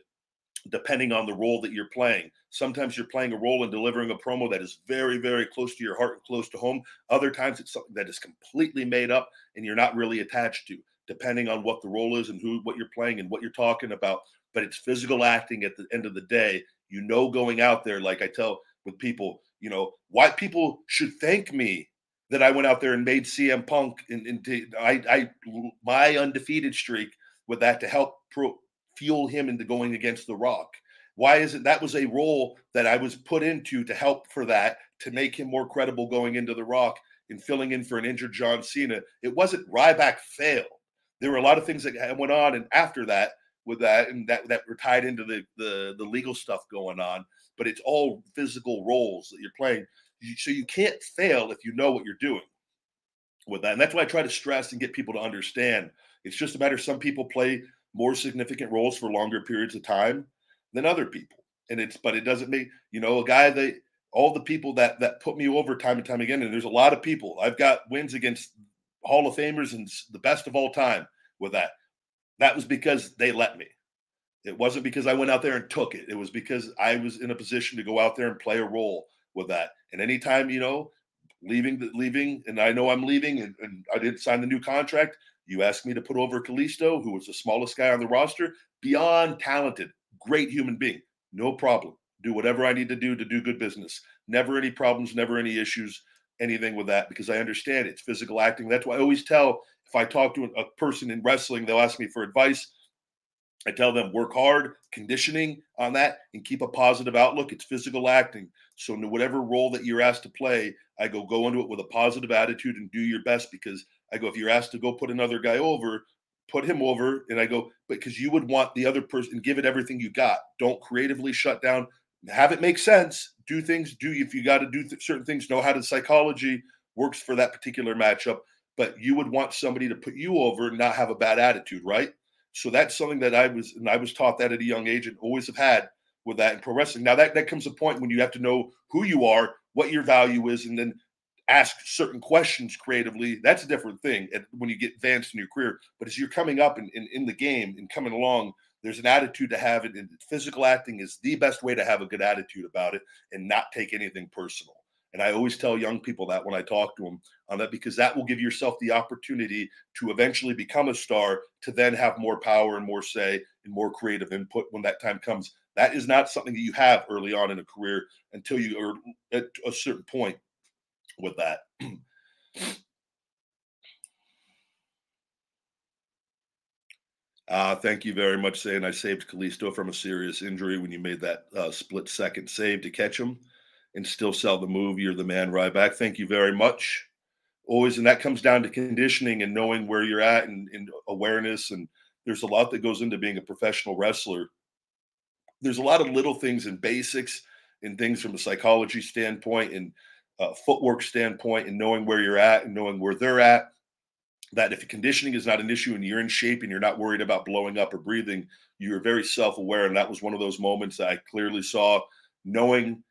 depending on the role that you're playing. Sometimes you're playing a role and delivering a promo that is very, very close to your heart and close to home. Other times it's something that is completely made up and you're not really attached to depending on what the role is and who what you're playing and what you're talking about. But it's physical acting at the end of the day. You know, going out there, like I tell with people, you know, why people should thank me that I went out there and made CM Punk and, and I, I my undefeated streak with that to help pro, fuel him into going against The Rock. Why is it that was a role that I was put into to help for that to make him more credible going into The Rock and filling in for an injured John Cena? It wasn't Ryback failed there were a lot of things that went on, and after that, with that, and that that were tied into the the, the legal stuff going on. But it's all physical roles that you're playing, so you can't fail if you know what you're doing with that. And that's why I try to stress and get people to understand. It's just a matter. Some people play more significant roles for longer periods of time than other people, and it's but it doesn't make you know a guy that all the people that that put me over time and time again. And there's a lot of people. I've got wins against Hall of Famers and the best of all time with that. That was because they let me. It wasn't because I went out there and took it. It was because I was in a position to go out there and play a role with that. And anytime, you know, leaving the leaving, and I know I'm leaving and, and I didn't sign the new contract. You asked me to put over Kalisto, who was the smallest guy on the roster, beyond talented, great human being. No problem. Do whatever I need to do to do good business. Never any problems, never any issues anything with that because I understand it's physical acting. That's why I always tell if I talk to a person in wrestling, they'll ask me for advice. I tell them work hard, conditioning on that, and keep a positive outlook. It's physical acting. So, in whatever role that you're asked to play, I go go into it with a positive attitude and do your best because I go if you're asked to go put another guy over, put him over, and I go because you would want the other person give it everything you got. Don't creatively shut down. Have it make sense. Do things do if you got to do th- certain things know how the psychology works for that particular matchup but you would want somebody to put you over and not have a bad attitude right? So that's something that i was and i was taught that at a young age and always have had with that in pro wrestling. Now that that comes a point when you have to know who you are what your value is and then ask certain questions creatively. That's a different thing when you get advanced in your career but as you're coming up in, in, in the game and coming along there's an attitude to have it and physical acting is the best way to have a good attitude about it and not take anything personal. And i always tell young people that when i talk to them on that because that will give yourself the opportunity to eventually become a star to then have more power and more say and more creative input when that time comes. That is not something that you have early on in a career until you are at a certain point with that Uh, thank you very much, saying I saved Kalisto from a serious injury when you made that uh, split second save to catch him and still sell the move. You're the man, Ryback. Thank you very much. Always, and that comes down to conditioning and knowing where you're at and, and awareness. And there's a lot that goes into being a professional wrestler. There's a lot of little things and basics and things from a psychology standpoint and uh, footwork standpoint and knowing where you're at and knowing where they're at that if conditioning is not an issue and you're in shape and you're not worried about blowing up or breathing, you're very self aware. And that was one of those moments that I clearly saw, knowing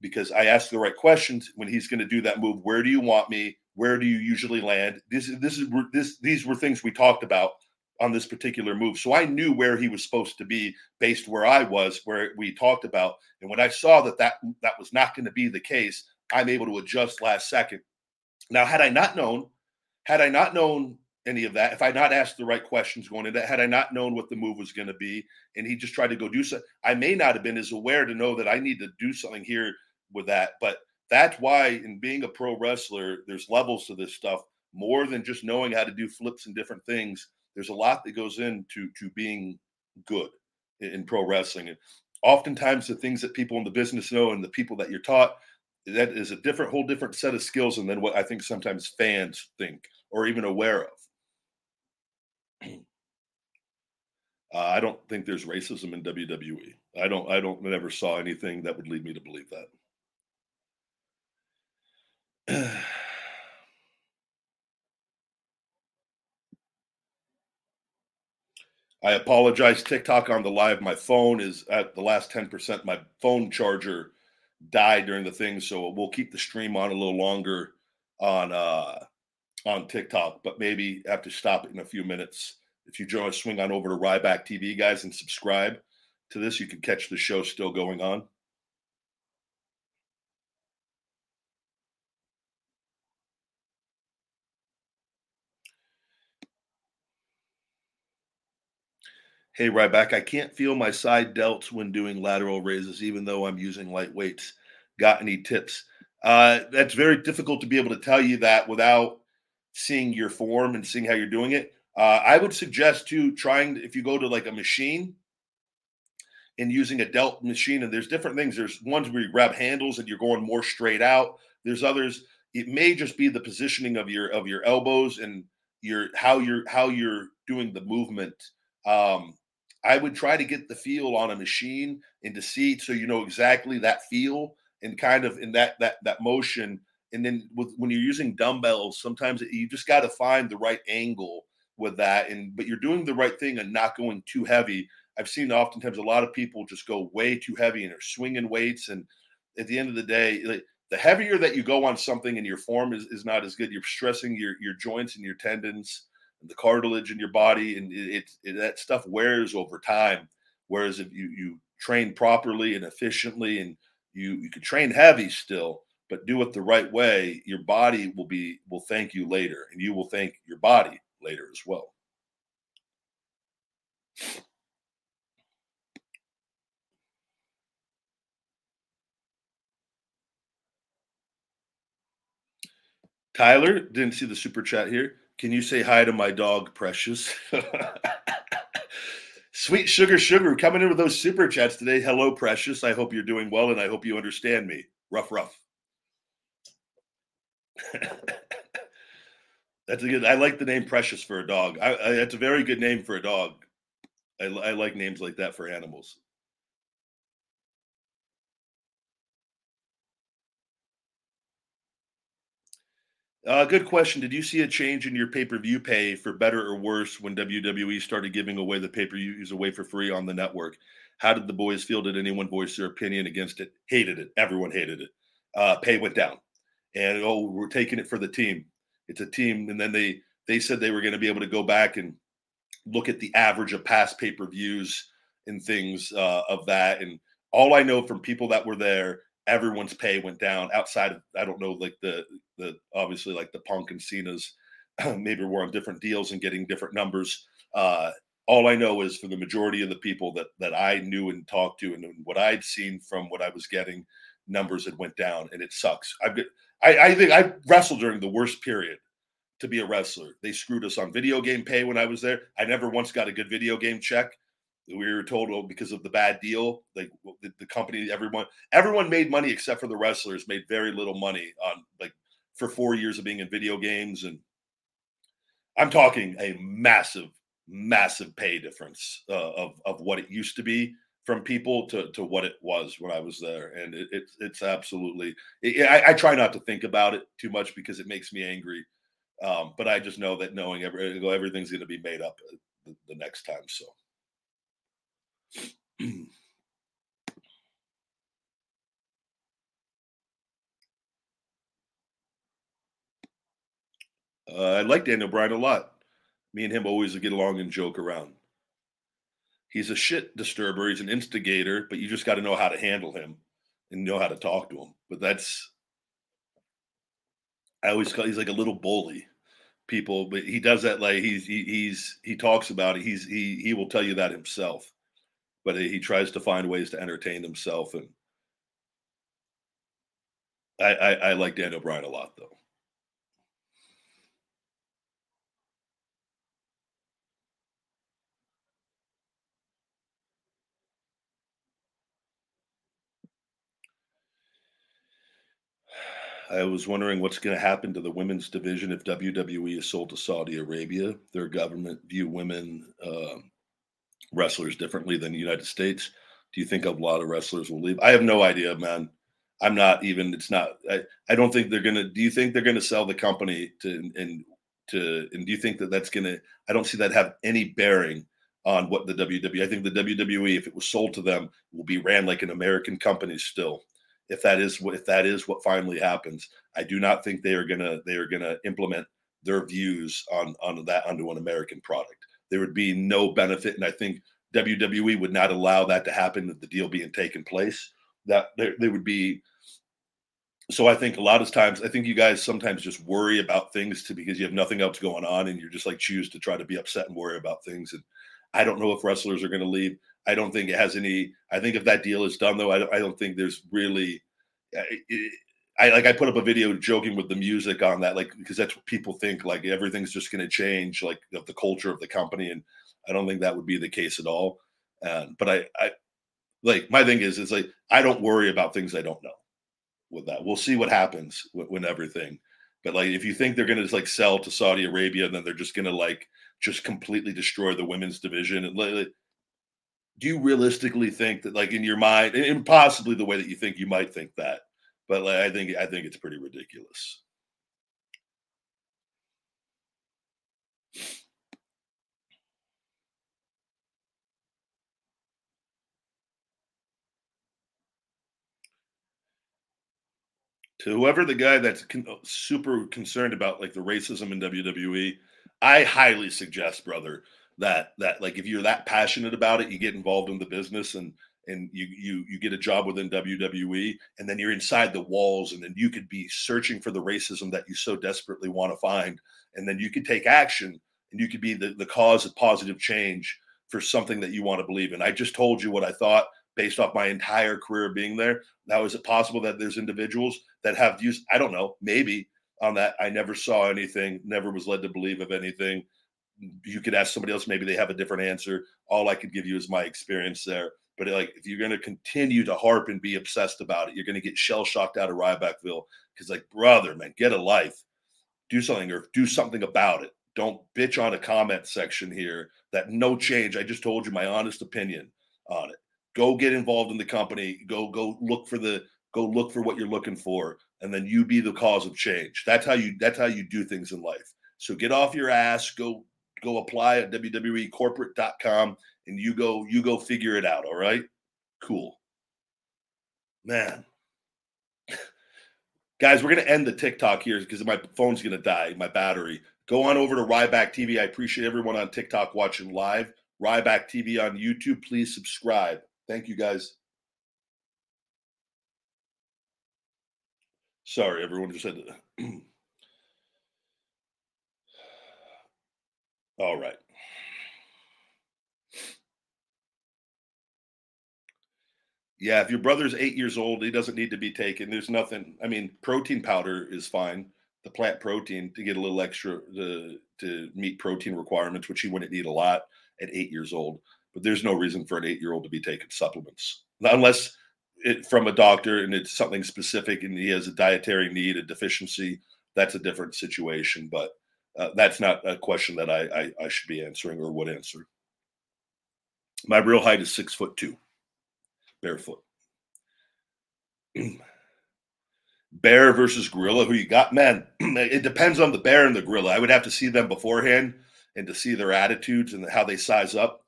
because I asked the right questions when he's going to do that move. Where do you want me? Where do you usually land? This is this is this these were things we talked about on this particular move. So I knew where he was supposed to be based where I was, where we talked about. And when I saw that that, that was not going to be the case, I'm able to adjust last second. Now, had I not known, had I not known any of that, if I not asked the right questions going into that, had I not known what the move was going to be, and he just tried to go do something, I may not have been as aware to know that I need to do something here with that. But that's why, in being a pro wrestler, there's levels to this stuff more than just knowing how to do flips and different things there's a lot that goes into to being good in, in pro wrestling. And oftentimes the things that people in the business know and the people that you're taught that is a different whole different set of skills and then what I think sometimes fans think or even aware of. Uh, I don't think there's racism in WWE. I don't. I don't. Never saw anything that would lead me to believe that. I apologize, TikTok on the live. My phone is at the last 10%. My phone charger died during the thing, so we'll keep the stream on a little longer on uh on TikTok, but maybe have to stop it in a few minutes. If you join us, swing on over to Ryback TV, guys, and subscribe to this, you can catch the show still going on. Hey, Ryback, I can't feel my side delts when doing lateral raises, even though I'm using light weights. Got any tips? Uh, that's very difficult to be able to tell you that without seeing your form and seeing how you're doing it. Uh, I would suggest to trying if you go to like a machine and using a delt machine, and there's different things. There's ones where you grab handles and you're going more straight out. There's others. It may just be the positioning of your of your elbows and your how you're how you're doing the movement. Um, I would try to get the feel on a machine and to see so you know exactly that feel and kind of in that that that motion. And then with when you're using dumbbells, sometimes you just got to find the right angle with that. And but you're doing the right thing and not going too heavy. I've seen oftentimes a lot of people just go way too heavy and are swinging weights. And at the end of the day, like, the heavier that you go on something and your form is, is not as good, you're stressing your your joints and your tendons the cartilage in your body, and it, it, that stuff wears over time. Whereas if you you train properly and efficiently, and you you can train heavy still, but do it the right way, your body will be will thank you later, and you will thank your body later as well. Tyler didn't see the super chat here. Can you say hi to my dog, Precious? Sweet Sugar Sugar coming in with those super chats today. Hello, Precious. I hope you're doing well and I hope you understand me. Rough, rough. that's a good. I like the name Precious for a dog. I, I, that's a very good name for a dog. I, I like names like that for animals. Uh, good question. Did you see a change in your pay per view pay for better or worse when WWE started giving away the pay per views away for free on the network? How did the boys feel? Did anyone voice their opinion against it? Hated it. Everyone hated it. Uh, pay went down, and oh, we're taking it for the team. It's a team, and then they they said they were going to be able to go back and look at the average of past pay per views and things uh, of that. And all I know from people that were there everyone's pay went down outside of I don't know like the the obviously like the Punk and Cena's maybe we're on different deals and getting different numbers. Uh, all I know is for the majority of the people that that I knew and talked to and what I'd seen from what I was getting, numbers had went down and it sucks. I've got, I, I think I wrestled during the worst period to be a wrestler. They screwed us on video game pay when I was there. I never once got a good video game check we were told well, because of the bad deal like the, the, company everyone everyone made money except for the wrestlers made very little money on like for four years of being in video games and i'm talking a massive massive pay difference uh, of of what it used to be from people to to what it was when i was there and it, it it's absolutely it, I, I, try not to think about it too much because it makes me angry um, but i just know that knowing every, everything's going to be made up uh, the, the next time so uh, I like Daniel Bryan a lot. Me and him always get along and joke around. He's a shit disturber. He's an instigator, but you just got to know how to handle him and know how to talk to him. But that's, I always call he's like a little bully people, but he does that like he's he, he's he talks about it. He's he he will tell you that himself but he tries to find ways to entertain himself. And I I, I like Daniel Bryan a lot though. I was wondering what's going to happen to the women's division if WWE is sold to Saudi Arabia. Their government view women uh, wrestlers differently than the United States. Do you think a lot of wrestlers will leave? I have no idea, man. I'm not even. It's not. I, I don't think they're gonna. Do you think they're gonna sell the company to and to? And do you think that that's gonna? I don't see that have any bearing on what the WWE. I think the WWE, if it was sold to them, will be ran like an American company still if that is what if that is what finally happens. I do not think they are gonna they are gonna implement their views on on that onto an American product. There would be no benefit, and I think WWE would not allow that to happen with the deal being taken place. That there, there would be. So I think a lot of times, I think you guys sometimes just worry about things to because you have nothing else going on, and you're just like choose to try to be upset and worry about things. And I don't know if wrestlers are going to leave. I don't think it has any. I think if that deal is done, though, I don't, I don't think there's really. I like I put up a video joking with the music on that, like because that's what people think. Like everything's just going to change, like the, the, culture of the company, and I don't think that would be the case at all. And but I, I like my thing is, it's like I don't worry about things I don't know. With that, we'll see what happens when, when everything. But like, if you think they're going to like sell to Saudi Arabia, and then they're just going to like just completely destroy the women's division, and like, do you realistically think that like in your mind and possibly the way that you think you might think that but like, i think i think it's pretty ridiculous. To whoever the guy that's con- uh, super concerned about like the racism in WWE, I highly suggest, brother, that that like if you're that passionate about it, you get involved in the business and and you you you get a job within WWE and then you're inside the walls and then you could be searching for the racism that you so desperately want to find and then you could take action and you could be the, the cause of positive change for something that you want to believe in. I just told you what I thought based off my entire career being there. Now, is it possible that there's individuals that have views? I don't know, maybe on that. I never saw anything, never was led to believe of anything you could ask somebody else maybe they have a different answer all i could give you is my experience there but like if you're going to continue to harp and be obsessed about it you're going to get shell shocked out of rybackville because like brother man get a life. Do something or do something about it. Don't bitch on a comment section here that no change. I just told you my honest opinion on it. Go get involved in the company. Go go look for the go look for what you're looking for and then you be the cause of change. That's how you that's how you do things in life. So get off your ass. Go go apply at wwecorporate.com and you go you go figure it out all right? Cool. Man. Guys we're going to end the tiktok here because my phone's going to die my battery. Go on over to ryback tv i appreciate everyone on tiktok watching live. Ryback tv on youtube. Please subscribe. Thank you guys. Sorry everyone just said All right. Yeah, if your brother's eight years old, he doesn't need to be taken. There's nothing. I mean, protein powder is fine. The plant protein to get a little extra to to meet protein requirements, which he wouldn't need a lot at eight years old. But there's no reason for an eight year old to be taking supplements unless it from a doctor and it's something specific and he has a dietary need, a deficiency. That's a different situation. But uh, that's not a question that I, I, I should be answering or would answer. My real height is six foot two, barefoot. bear versus gorilla, who you got? Man, it depends on the bear and the gorilla. I would have to see them beforehand and to see their attitudes and how they size up.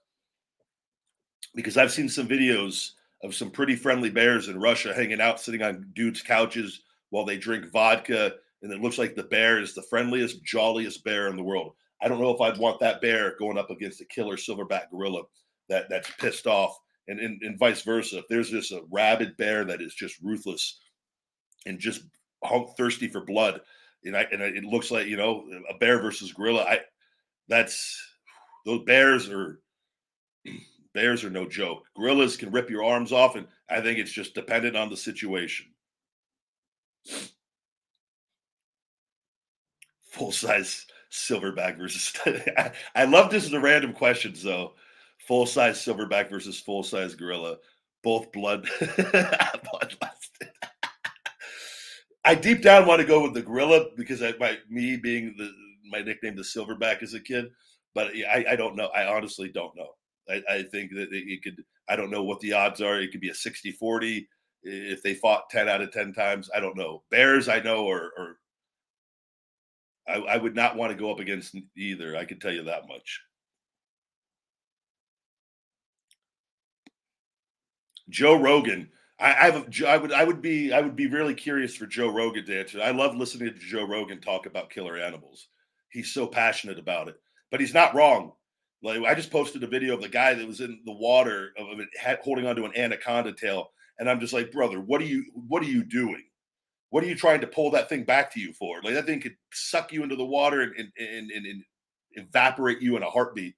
Because I've seen some videos of some pretty friendly bears in Russia hanging out, sitting on dudes' couches while they drink vodka and it looks like the bear is the friendliest, jolliest bear in the world. I don't know if I'd want that bear going up against a killer silverback gorilla that that's pissed off, and, and and vice versa. If there's just a rabid bear that is just ruthless and just thirsty for blood, and I and it looks like you know a bear versus gorilla. I that's those bears are bears are no joke. Gorillas can rip your arms off, and I think it's just dependent on the situation. Full size silverback versus. I love this as a random question, though. Full size silverback versus full size gorilla, both blood bloodlusted. I deep down want to go with the gorilla because I my me being the my nickname the silverback as a kid, but I, I don't know. I honestly don't know. I, I think that it could. I don't know what the odds are. It could be a 60-40 if they fought 10 out of 10 times. I don't know. Bears, I know, or, or I, I would not want to go up against either. I can tell you that much. Joe Rogan. I, I have. A, I would. I would be. I would be really curious for Joe Rogan to answer. I love listening to Joe Rogan talk about killer animals. He's so passionate about it, but he's not wrong. Like I just posted a video of the guy that was in the water of it holding onto an anaconda tail, and I'm just like, brother, what are you? What are you doing? What are you trying to pull that thing back to you for? Like that thing could suck you into the water and and, and, and evaporate you in a heartbeat.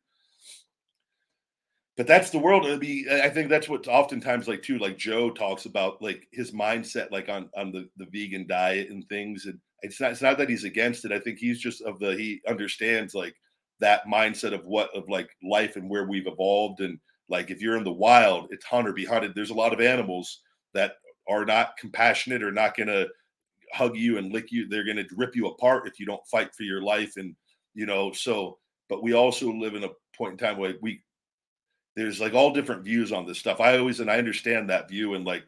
But that's the world. It'd be, I think that's what oftentimes like too, like Joe talks about like his mindset, like on on the the vegan diet and things. And it's not it's not that he's against it. I think he's just of the he understands like that mindset of what of like life and where we've evolved and like if you're in the wild it's hunter be hunted there's a lot of animals that are not compassionate or not going to hug you and lick you. They're going to rip you apart if you don't fight for your life. And, you know, so, but we also live in a point in time where we, there's like all different views on this stuff. I always, and I understand that view and like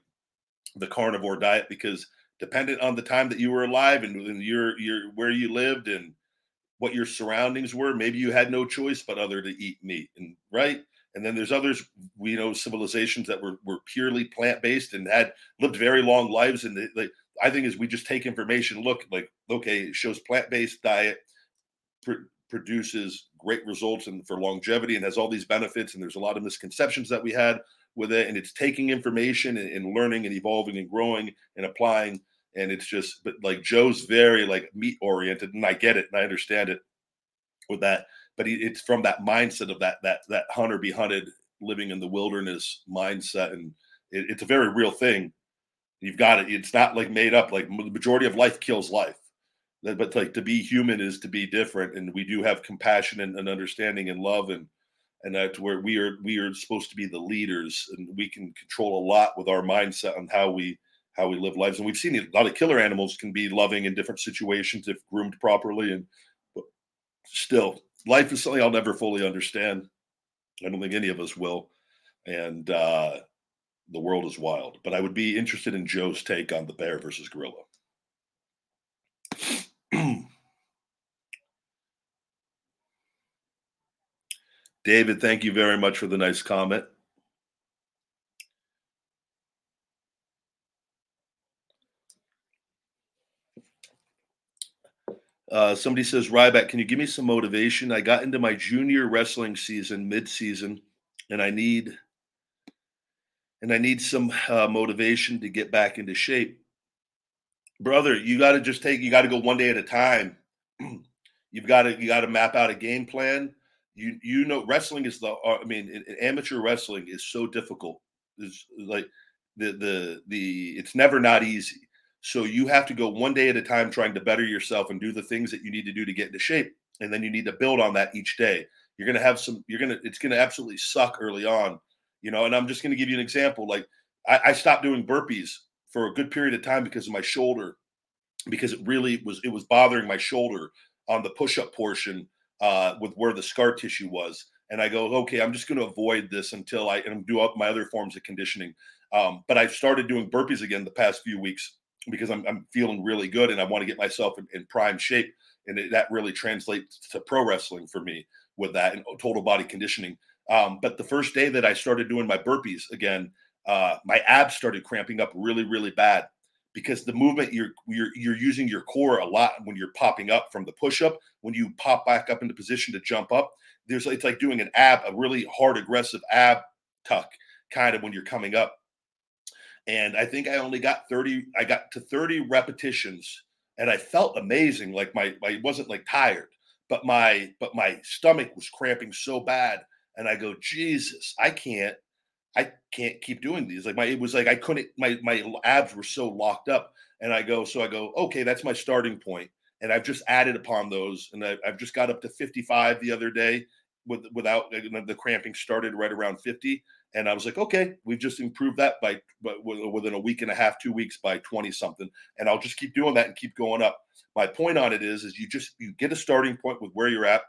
the carnivore diet because dependent on the time that you were alive and, and your, your, where you lived and what your surroundings were, maybe you had no choice but other to eat meat and right. And then there's others, we know civilizations that were, were purely plant based and had lived very long lives. And they, they, I think is we just take information, look like okay, it shows plant based diet produces great results and for longevity and has all these benefits. And there's a lot of misconceptions that we had with it, and it's taking information and, and learning and evolving and growing and applying. And it's just, but like Joe's very like meat oriented, and I get it and I understand it with that. But he, it's from that mindset of that that that hunter be hunted, living in the wilderness mindset, and it, it's a very real thing You've got it. It's not like made up. Like the majority of life kills life. But like to be human is to be different, and we do have compassion and, and understanding and love, and and that's where we are. We are supposed to be the leaders, and we can control a lot with our mindset on how we how we live lives. And we've seen a lot of killer animals can be loving in different situations if groomed properly. And but still, life is something I'll never fully understand. I don't think any of us will. And uh, the world is wild. But I would be interested in Joe's take on the bear versus gorilla. David, thank you very much for the nice comment. Uh, somebody says, Ryback, can you give me some motivation? I got into my junior wrestling season mid-season, and I need and I need some uh, motivation to get back into shape. Brother, you got to just take, you got to go one day at a time. You've got to, you got to map out a game plan. You, you know, wrestling is the, uh, I mean, amateur wrestling is so difficult. It's like the, the, the, it's never not easy. So you have to go one day at a time trying to better yourself and do the things that you need to do to get into shape. And then you need to build on that each day. You're going to have some, you're going to, it's going to absolutely suck early on you know and i'm just going to give you an example like I, I, stopped doing burpees for a good period of time because of my shoulder because it really was it was bothering my shoulder on the push-up portion uh, with where the scar tissue was and i go okay i'm just going to avoid this until i and do up my other forms of conditioning. Um, but i've started doing burpees again the past few weeks because i'm, I'm feeling really good and i want to get myself in, in prime shape and it, that really translates to pro wrestling for me with that and total body conditioning. Um, but the first day that I started doing my burpees again, uh, my abs started cramping up really, really bad because the movement you're you're you're using your core a lot when you're popping up from the push up. When you pop back up into position to jump up, there's it's like doing an ab, a really hard aggressive ab tuck kind of when you're coming up. And I think I only got 30, I got to 30 repetitions and I felt amazing. Like my, I wasn't like tired, but my, but my stomach was cramping so bad. And I go, Jesus, I can't, I can't keep doing these. Like my, it was like I couldn't, my my abs were so locked up. And I go, so I go, okay, that's my starting point. And I've just added upon those, and I, have just got up to 55 the other day, with without the cramping started right around 50. And I was like, okay, we've just improved that by, but within a week and a half, two weeks by 20 something. And I'll just keep doing that and keep going up. My point on it is, is you just you get a starting point with where you're at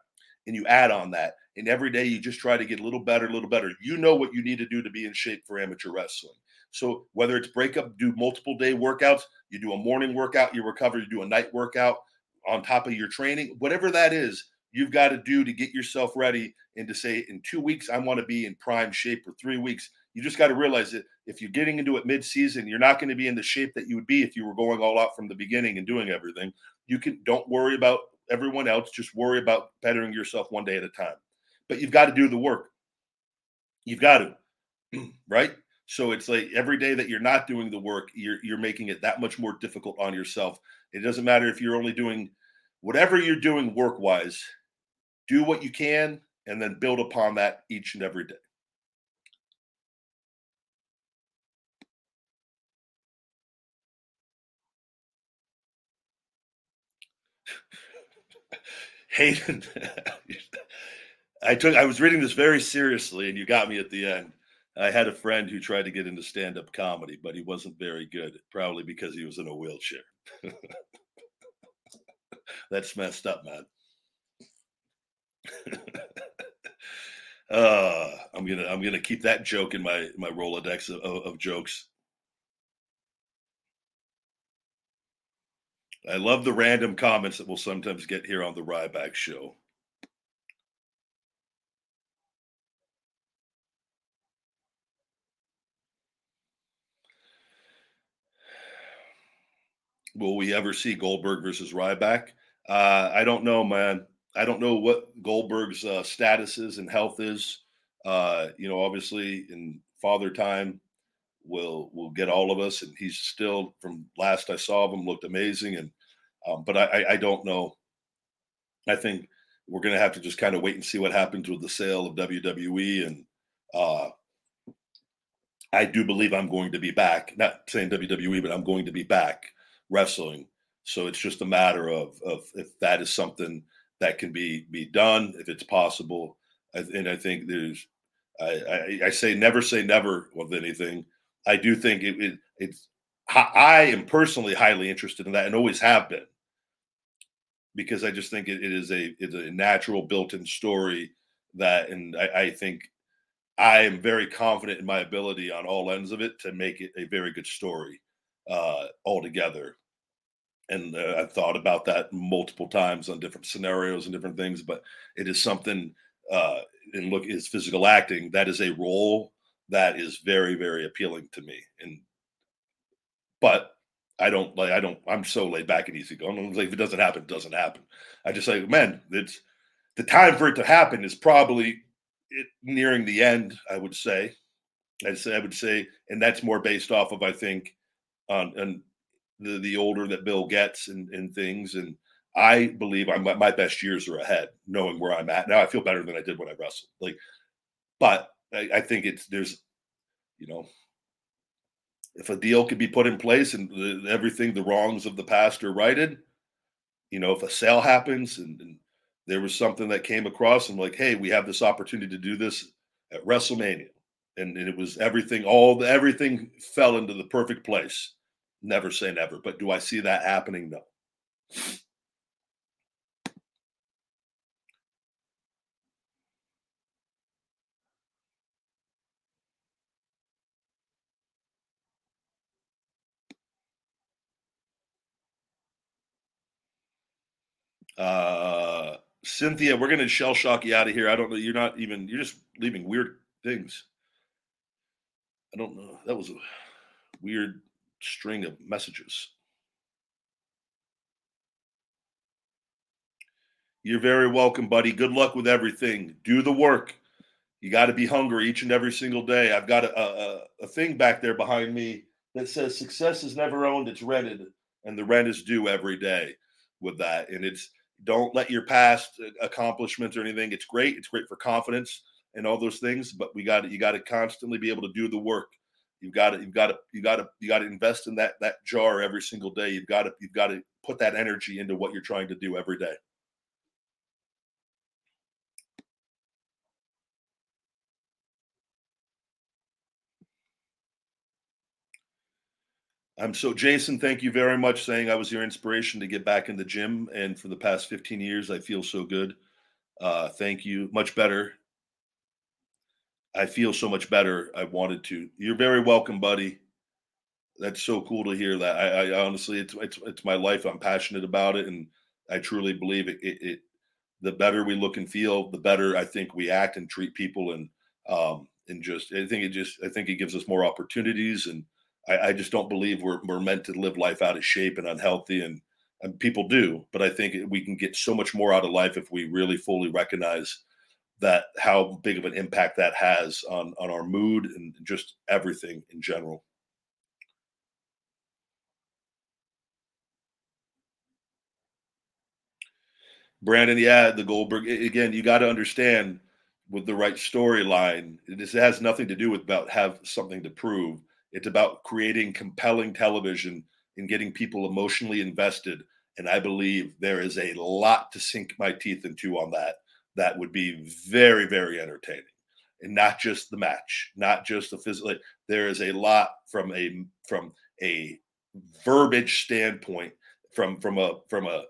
and you add on that. And every day you just try to get a little better, a little better. You know what you need to do to be in shape for amateur wrestling. So whether it's break up, do multiple day workouts, you do a morning workout, you recover, you do a night workout on top of your training, whatever that is, you've got to do to get yourself ready and to say in two weeks i want to be in prime shape for three weeks you just got to realize that if you're getting into it mid-season you're not going to be in the shape that you would be if you were going all out from the beginning and doing everything you can don't worry about everyone else just worry about bettering yourself one day at a time. But you've got to do the work. You've got to right? So it's like every day that you're not doing the work you're you're making it that much more difficult on yourself. It doesn't matter if you're only doing whatever you're doing work wise do what you can and then build upon that each and every day. Hayden, I took I was reading this very seriously and you got me at the end. I had a friend who tried to get into stand-up comedy, but he wasn't very good, probably because he was in a wheelchair. That's messed up, man. uh, I'm gonna I'm gonna keep that joke in my my Rolodex of, of, of jokes. I love the random comments that we'll sometimes get here on the Ryback Show. Will we ever see Goldberg versus Ryback? Uh, I don't know, man. I don't know what Goldberg's uh, status is and health is. Uh, you know, obviously in father time will will get all of us, and he's still from last I saw of him looked amazing. And um, but I, I don't know. I think we're going to have to just kind of wait and see what happens with the sale of WWE. And uh, I do believe I'm going to be back. Not saying WWE, but I'm going to be back wrestling. So it's just a matter of of if that is something that can be be done if it's possible. And I think there's, I, I, I say never say never with anything. I do think it, it, it's, I am personally highly interested in that and always have been because I just think it, it is a it's a natural built-in story that, and I, I think I am very confident in my ability on all ends of it to make it a very good story uh, altogether and uh, I've thought about that multiple times on different scenarios and different things. But it is something. Uh, and look, is physical acting. That is a role that is very, very appealing to me. And but I don't like. I don't. I'm so laid back and easy going. Like if it doesn't happen, it doesn't happen. I just say, man, it's the time for it to happen is probably it, nearing the end. I would say. I'd say I would say, and that's more based off of I think on and the the older that Bill gets and, and things. And I believe I'm my best years are ahead, knowing where I'm at now. I feel better than I did when I wrestled. Like, but I, I think it's there's, you know, if a deal could be put in place and the, everything the wrongs of the past are righted, you know, if a sale happens and, and there was something that came across and like, hey, we have this opportunity to do this at WrestleMania. And, and it was everything, all the everything fell into the perfect place Never say never, but do I see that happening? No. Uh, Cynthia, we're going to shell shock you out of here. I don't know. You're not even, you're just leaving weird things. I don't know. That was a weird string of messages. You're very welcome, buddy. Good luck with everything. Do the work. You got to be hungry each and every single day. I've got a, a, a thing back there behind me that says success is never owned, it's rented, and the rent is due every day with that. And it's don't let your past uh, accomplishments or anything. It's great. It's great for confidence and all those things, but we got to you got to constantly be able to do the work. You've got to you've got to you got to you got to invest in that that jar every single day. You've got to you've got to put that energy into what you're trying to do every day. I'm so Jason, thank you very much saying I was your inspiration to get back in the gym and for the past 15 years I feel so good. Uh thank you. Much better. I feel so much better. I wanted to. You're very welcome, buddy. That's so cool to hear that. I, I honestly it's it's it's my life. I'm passionate about it and I truly believe it, it, it the better we look and feel, the better I think we act and treat people and um and just I think it just I think it gives us more opportunities and I, I, just don't believe we're we're meant to live life out of shape and unhealthy, and, and people do. But I think we can get so much more out of life if we really fully recognize that how big of an impact that has on on our mood and just everything in general. Brandon, yeah, the Goldberg again. You got to understand with the right storyline. This has nothing to do with about have something to prove. It's about creating compelling television and getting people emotionally invested. And I believe there is a lot to sink my teeth into on that. That would be very, very entertaining. And not just the match, not just the physical. There is a lot from a from a verbiage standpoint, from from a from a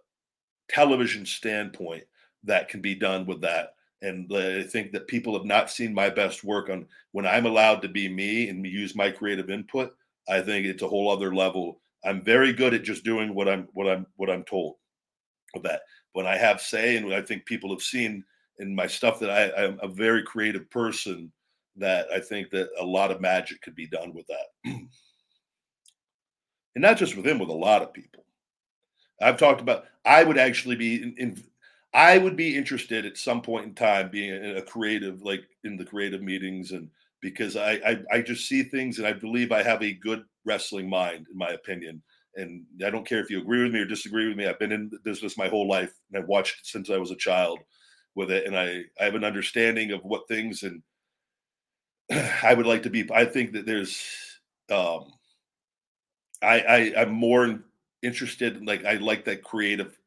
television standpoint that can be done with that and I think that people have not seen my best work on when I'm allowed to be me and use my creative input. I think it's a whole other level. I'm very good at just doing what I'm what I'm what I'm told of that. When I have say, and I think people have seen in my stuff that I, I'm a very creative person. That I think that a lot of magic could be done with that, and not just with him, with a lot of people. I've talked about. I would actually be in, in I would be interested at some point in time being a, creative, like in the creative meetings, and because I, I, I just see things and I believe I have a good wrestling mind, in my opinion. And I don't care if you agree with me or disagree with me. I've been in the business my whole life, and I've watched since I was a child with it, and I I have an understanding of what things and I would like to be. I think that there's um I, I I'm more interested in like I like that creative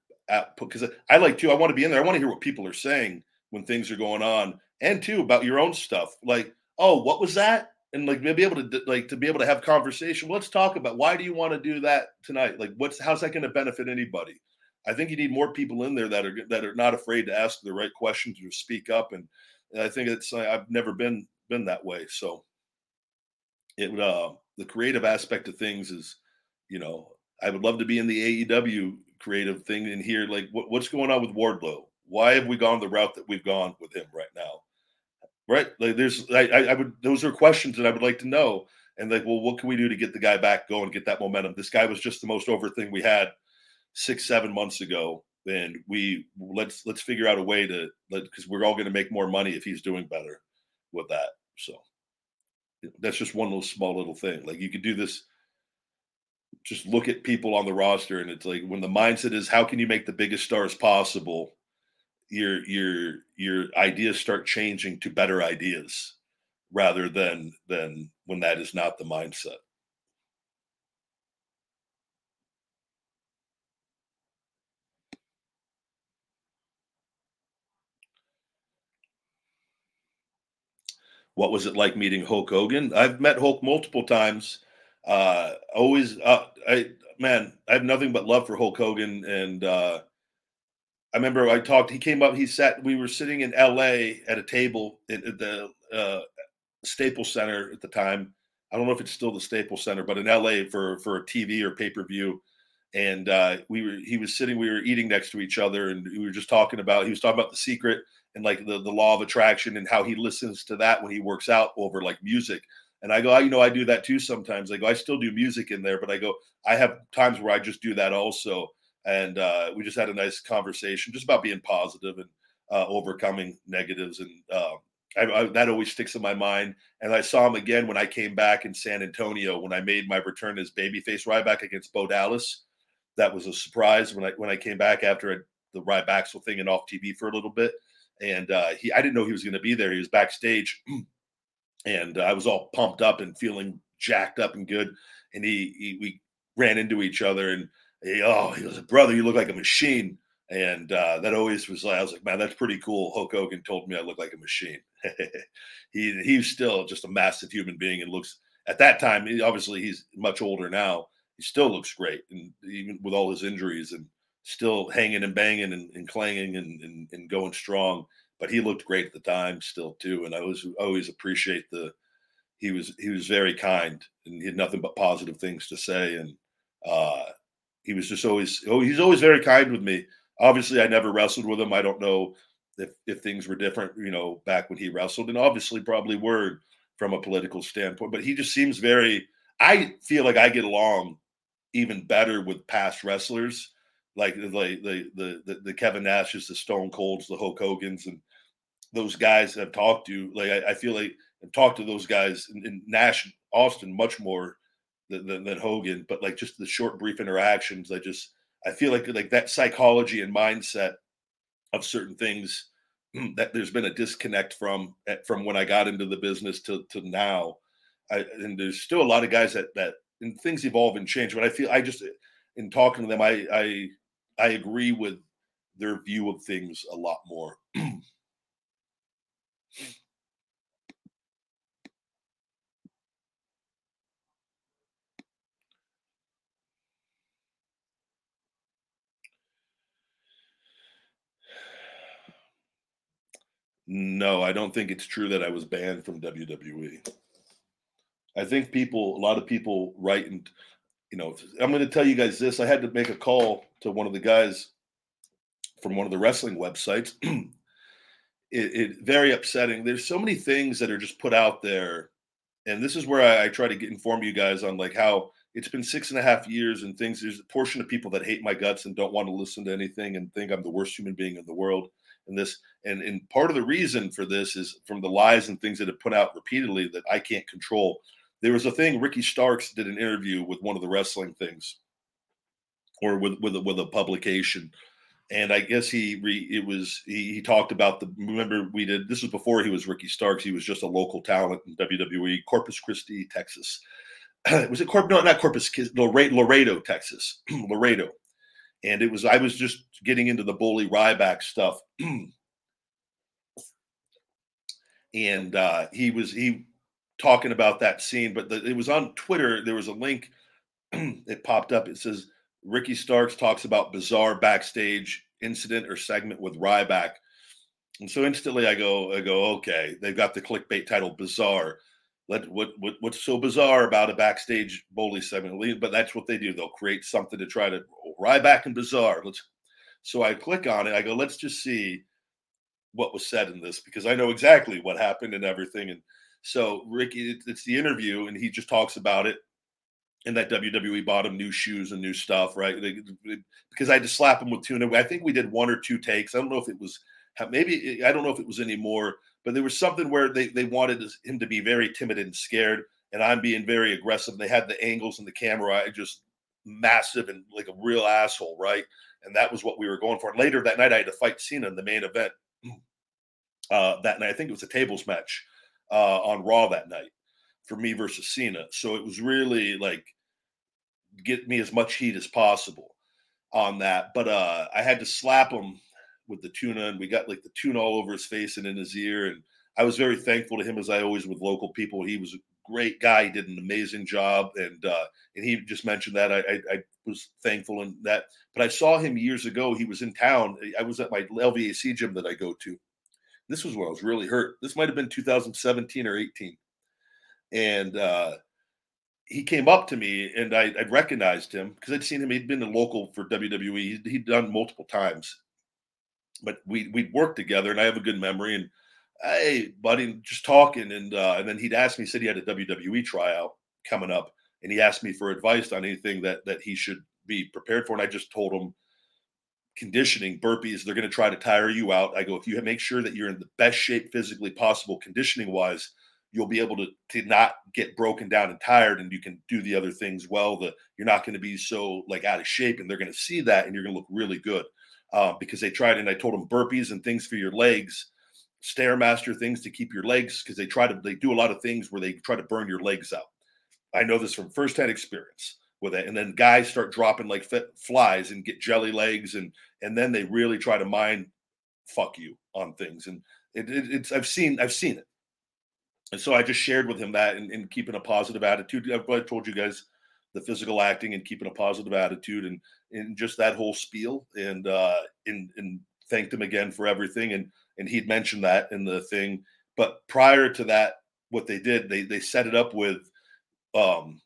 because I like to. I want to be in there. I want to hear what people are saying when things are going on, and too about your own stuff. Like, oh, what was that? And like maybe able to like to be able to have conversation. Let's talk about why do you want to do that tonight? Like, what's how's that going to benefit anybody? I think you need more people in there that are that are not afraid to ask the right questions or speak up. And, and I think it's I've never been been that way. So it uh the creative aspect of things is, you know, I would love to be in the AEW creative thing in here. Like, what, what's going on with Wardlow? Why have we gone the route that we've gone with him right now? Right? Like, there's, I, I would, those are questions that I would like to know. And like, well, what can we do to get the guy back going, get that momentum? This guy was just the most over thing we had six, seven months ago. And we let's let's figure out a way to because we're all going to make more money if he's doing better with that. So that's just one little small little thing. Like you could do this just look at people on the roster and it's like when the mindset is how can you make the biggest stars possible? Your your your ideas start changing to better ideas rather than than when that is not the mindset. What was it like meeting hulk hogan? I've met hulk multiple times uh, always, uh, I man, I have nothing but love for Hulk Hogan, and uh, I remember I talked. He came up. He sat. We were sitting in L.A. at a table at, at the uh, Staples Center at the time. I don't know if it's still the Staples Center, but in L.A. for for a TV or pay per view. And uh, we were. He was sitting. We were eating next to each other, and we were just talking about. He was talking about the secret and like the the law of attraction and how he listens to that when he works out over like music And I go, you know, I do that too sometimes. I go, I still do music in there, but I go, I have times where I just do that also. And uh, we just had a nice conversation just about being positive and uh, overcoming negatives. And uh, I, I, that always sticks in my mind. And I saw him again when I came back in San Antonio when I made my return as babyface Ryback against Bo Dallas. That was a surprise when I when I came back after the Ryback thing and off TV for a little bit. And uh, he, I didn't know he was going to be there. He was backstage and uh, I was all pumped up and feeling jacked up and good. And he, he we ran into each other, and he, oh, he was a brother. You look like a machine, and uh, that always was like I was like, man, that's pretty cool. Hulk Hogan told me I look like a machine. he he's still just a massive human being and looks at that time. He, obviously, he's much older now. He still looks great, and even with all his injuries, and still hanging and banging and, and clanging and, and, and going strong but he looked great at the time still too. And I was always appreciate the he was he was very kind and he had nothing but positive things to say. And uh, he was just always oh he's always very kind with me. Obviously, I never wrestled with him. I don't know if if things were different, you know, back when he wrestled, and obviously probably were from a political standpoint. But he just seems very. I feel like I get along even better with past wrestlers like like the the the, the Kevin Nashes, the Stone Colds, the Hulk Hogan's, and those guys I've talked to, like I, I feel like I've talked to those guys in, in Nash, Austin, much more than, than, than, Hogan. But like just the short, brief interactions, I just I feel like like that psychology and mindset of certain things that there's been a disconnect from eh, from when I got into the business to to now. I, and there's still a lot of guys that that and things evolve and change. But I feel I just in talking to them, I I I agree with their view of things a lot more. No, I don't think it's true that I was banned from WWE. I think people, a lot of people write and, you know, I'm going to tell you guys this. I had to make a call to one of the guys from one of the wrestling websites. it, it very upsetting. There's so many things that are just put out there, and this is where I, I try to get inform you guys on like how it's been six and a half years and things. There's a portion of people that hate my guts and don't want to listen to anything and think I'm the worst human being in the world and this and and part of the reason for this is from the lies and things that have put out repeatedly that I can't control. There was a thing Ricky Starks did an interview with one of the wrestling things, or with with a, with a publication, and I guess he re, it was he, he talked about the remember we did this was before he was Ricky Starks. He was just a local talent in WWE, Corpus Christi, Texas. was it Corp? No, not Corpus, Christi, Laredo, Texas, Laredo and it was I was just getting into the bully Ryback stuff, and uh, he was he talking about that scene, but the, it was on Twitter. There was a link. it popped up. It says Ricky Starks talks about bizarre backstage incident or segment with Ryback, and so instantly I go I go okay. They've got the clickbait title bizarre. Let what, what what's so bizarre about a backstage bully segment? But that's what they do. They'll create something to try to Ryback and Bizarre. Let's. So I click on it. I go, let's just see what was said in this because I know exactly what happened and everything. And so Ricky, it's the interview, and he just talks about it. And that WWE bought him new shoes and new stuff, right? They, because I had to slap him with tuna. I think we did one or two takes. I don't know if it was maybe I don't know if it was any more, but there was something where they they wanted him to be very timid and scared, and I'm being very aggressive. They had the angles and the camera. I just massive and like a real asshole, right? And that was what we were going for. And later that night, I had to fight Cena in the main event. Uh, that night, I think it was a tables match uh, on Raw that night for me versus Cena. So it was really like get me as much heat as possible on that. But uh, I had to slap him with the tuna, and we got like the tuna all over his face and in his ear. And I was very thankful to him, as I always with local people. He was great guy. He did an amazing job, and uh, and he just mentioned that. I, I, I was thankful in that. But I saw him years ago. He was in town. I was at my LVAC gym that I go to. This was when I was really hurt. This might have been 2017 or 18, and uh, he came up to me, and I, would recognized him because I'd seen him. He'd been a local for WWE. He'd, he'd done multiple times, but we we'd worked together, and I have a good memory and hey, buddy, just talking. And uh, and then he'd ask me, he said he had a WWE tryout coming up, and he asked me for advice on anything that that he should be prepared for. And I just told him conditioning, burpees, they're going to try to tire you out. I go, if you make sure that you're in the best shape physically possible, conditioning wise, you'll be able to, to not get broken down and tired and you can do the other things well. That you're not going to be so like out of shape and they're going to see that and you're going to look really good. Uh, because they tried and I told them burpees and things for your legs stairmaster things to keep your legs because they try to they do a lot of things where they try to burn your legs out. I know this from firsthand experience with it and then guys start dropping like flies and get jelly legs and and then they really try to mind fuck you on things and it, it, it's i've seen i've seen it. And so i just shared with him that and, and keeping a positive attitude. I told you guys the physical acting and keeping a positive attitude and and just that whole spiel and uh and and thanked him again for everything and and he'd mentioned that in the thing. But prior to that, what they did, they they set it up with, um,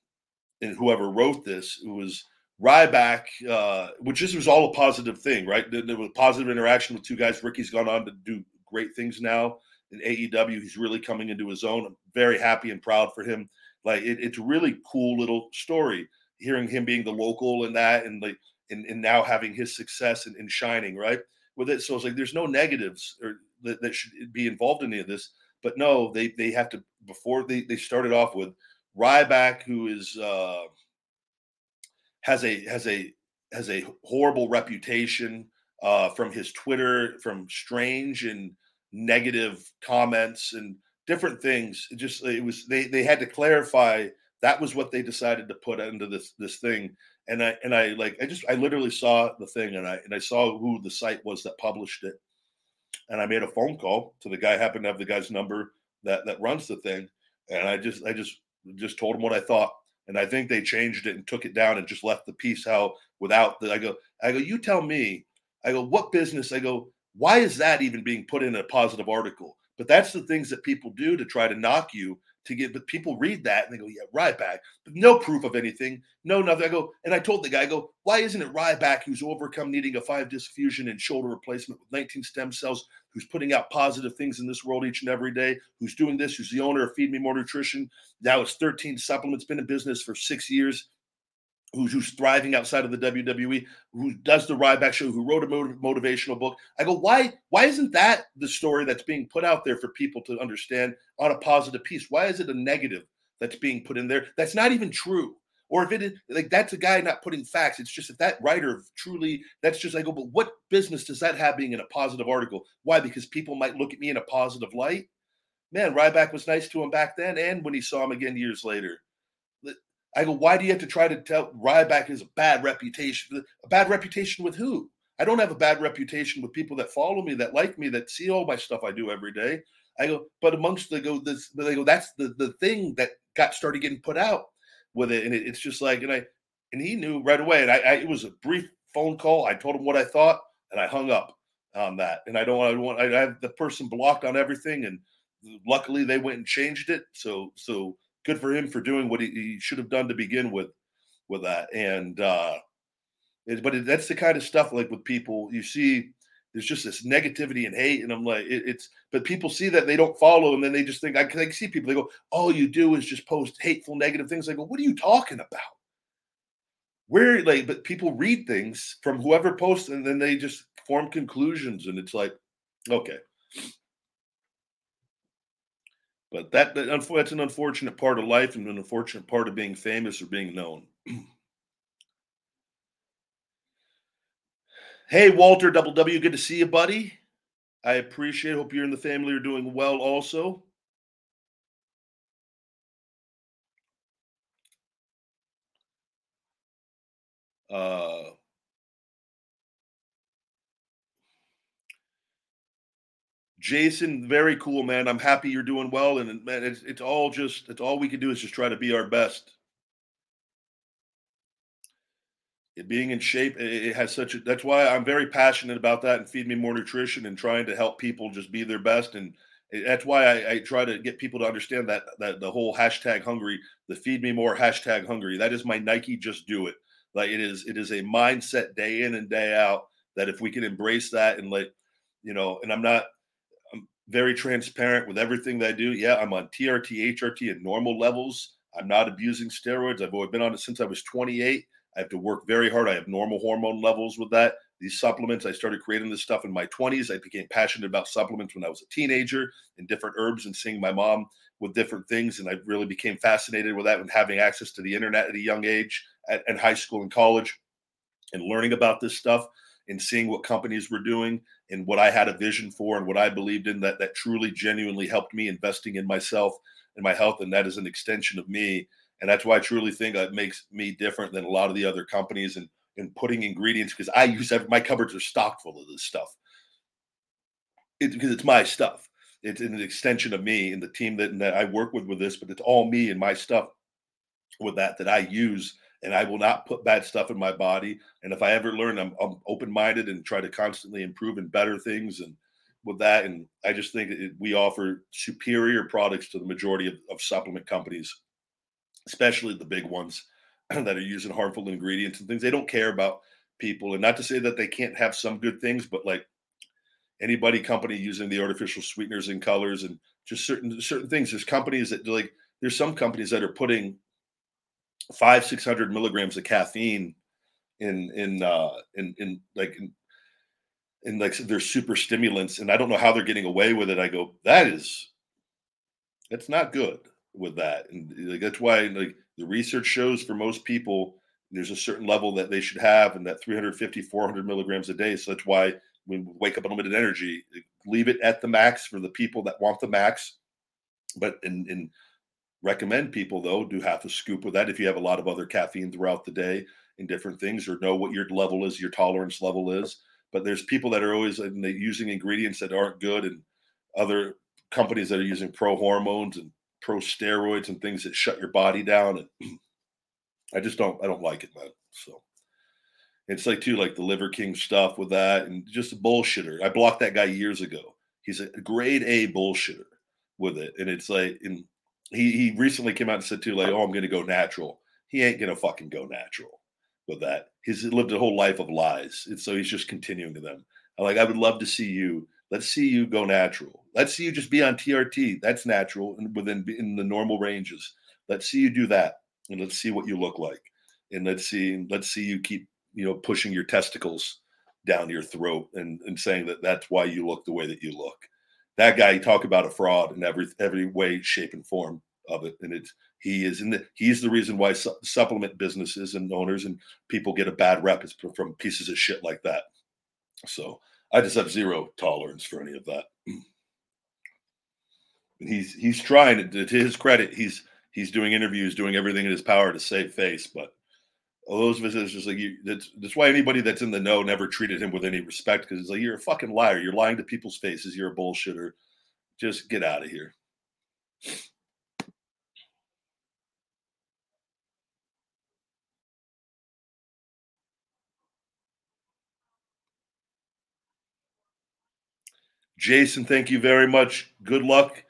and whoever wrote this, it was Ryback, uh, which this was all a positive thing, right? There, there was positive interaction with two guys. Ricky's gone on to do great things now in AEW. He's really coming into his own. I'm very happy and proud for him. Like it, it's a really cool little story. Hearing him being the local and that, and like, and, and now having his success and, and shining, right? With it. So it's like there's no negatives or that, that should be involved in any of this. But no, they they have to before they they started off with Ryback, who is uh, has a has a has a horrible reputation uh, from his Twitter, from strange and negative comments and different things. It just it was they they had to clarify that was what they decided to put into this this thing and I and I like I just I literally saw the thing and I and I saw who the site was that published it, and I made a phone call to the guy. Happened to have the guy's number that that runs the thing, and I just I just just told him what I thought, and I think they changed it and took it down and just left the piece how without the I go I go you tell me I go what business I go why is that even being put in a positive article? But that's the things that people do to try to knock you to get, but people read that and they go, yeah, Ryback, but no proof of anything, no nothing. I go, and I told the guy, I go, why isn't it Ryback who's overcome needing a five disc fusion and shoulder replacement with 19 stem cells, who's putting out positive things in this world each and every day, who's doing this, who's the owner of Feed Me More Nutrition. Now it's 13 supplements, been in business for six years who's, who's thriving outside of the WWE, who does the Ryback show, who wrote a motivational book. I go, why? Why isn't that the story that's being put out there for people to understand on a positive piece? Why is it a negative that's being put in there that's not even true? Or if it is like that's a guy not putting facts, it's just if that writer truly that's just I go, but what business does that have being in a positive article? Why? Because people might look at me in a positive light. Man, Ryback was nice to him back then, and when he saw him again years later. I go, why do you have to try to tell Ryback is a bad reputation? A bad reputation with who? I don't have a bad reputation with people that follow me, that like me, that see all my stuff I do every day. I go, but amongst the go, this they go, that's the the thing that got started getting put out with it, and it, it's just like, and I and he knew right away, and I, I, it was a brief phone call. I told him what I thought, and I hung up on that. And I don't I want, I have the person blocked on everything, and luckily they went and changed it. So so good for him for doing what he, he should have done to begin with with that. And uh, it, but it, that's the kind of stuff like with people you see. There's just this negativity and hate, and I'm like, it, it's. But people see that they don't follow, and then they just think I can see people. They go, all you do is just post hateful, negative things. I go, what are you talking about? Where like, but people read things from whoever posts, and then they just form conclusions, and it's like, okay, but that, that that's an unfortunate part of life and an unfortunate part of being famous or being known. hey, Walter W, good to see you, buddy. I appreciate. Hope you and the family are doing well. Also, uh, Jason, very cool, man. I'm happy you're doing well, and man, it's it's all just it's all we can do is just try to be our best. It being in shape, it, has such a. That's why I'm very passionate about that and feed me more nutrition and trying to help people just be their best. And that's why I, I try to get people to understand that that the whole hashtag hungry, the feed me more hashtag hungry. That is my Nike. Just do it. Like it is. It is a mindset day in and day out that if we can embrace that and like, you know, and I'm not very transparent with everything that I do. Yeah, I'm on TRT, HRT at normal levels. I'm not abusing steroids. I've been on it since I was 28. I have to work very hard. I have normal hormone levels with that. These supplements, I started creating this stuff in my 20s. I became passionate about supplements when I was a teenager and different herbs and seeing my mom with different things. And I really became fascinated with that and having access to the internet at a young age at, at high school and college and learning about this stuff and seeing what companies were doing and what I had a vision for and what I believed in that that truly genuinely helped me investing in myself and my health and that is an extension of me. And that's why I truly think that makes me different than a lot of the other companies and and putting ingredients because I use every, my cupboards are stocked full of this stuff. It, because it's my stuff. It's an extension of me and the team that, that I work with with this but it's all me and my stuff with that that I use and I will not put bad stuff in my body. And if I ever learn, I'm, I'm open minded and try to constantly improve and better things. And with that, and I just think it, we offer superior products to the majority of, of supplement companies, especially the big ones that are using harmful ingredients and things. They don't care about people. And not to say that they can't have some good things, but like anybody company using the artificial sweeteners and colors and just certain certain things. There's companies that like there's some companies that are putting five six hundred milligrams of caffeine in in uh in in like in, in like they're super stimulants and i don't know how they're getting away with it i go that is that's not good with that. And like that's why like the research shows for most people there's a certain level that they should have and that 350 400 milligrams a day so that's why we wake up unlimited energy leave it at the max for the people that want the max but in in recommend people though do half a scoop of that if you have a lot of other caffeine throughout the day in different things or know what your level is your tolerance level is. But there's people that are always using ingredients that aren't good and other companies that are using pro hormones and pro steroids and things that shut your body down and i just don't i don't like it man so. It's like too like the liver king stuff with that and just a bullshitter. I blocked that guy years ago. He's a grade a bullshitter with it and it's like in he he recently came out and said too, like, oh, I'm gonna go natural. He ain't gonna fucking go natural with that. He's lived a whole life of lies. And so he's just continuing to them. I'm like, I would love to see you. Let's see you go natural. Let's see you just be on TRT. That's natural and within in the normal ranges. Let's see you do that. And let's see what you look like. And let's see, let's see you keep, you know, pushing your testicles down your throat and, and saying that that's why you look the way that you look that guy talk about a fraud in every every way, shape, and form of it. And it's he is in the he's the reason why su- supplement businesses and owners and people get a bad rep is from pieces of shit like that. So I just have zero tolerance for any of that. And he's he's trying to, to his credit, he's he's doing interviews, doing everything in his power to save face, but those visitors just like you that's that's why anybody that's in the know never treated him with any respect because it's like you're a fucking liar. You're lying to people's faces. You're a bullshitter. Just get out of here. Jason thank you very much. Good luck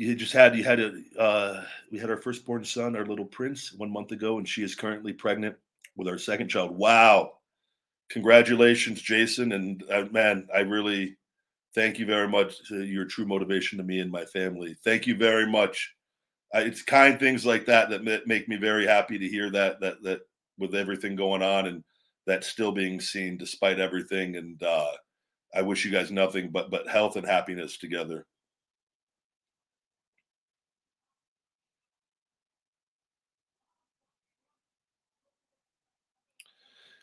you just had you had a uh, we had our firstborn son, our little prince, one month ago, and she is currently pregnant with our second child. Wow! Congratulations, Jason, and uh, man, I really thank you very much. Your true motivation to me and my family. Thank you very much. Uh, it's kind things like that that make me very happy to hear that that that with everything going on and that still being seen despite everything. And uh, I wish you guys nothing but but health and happiness together.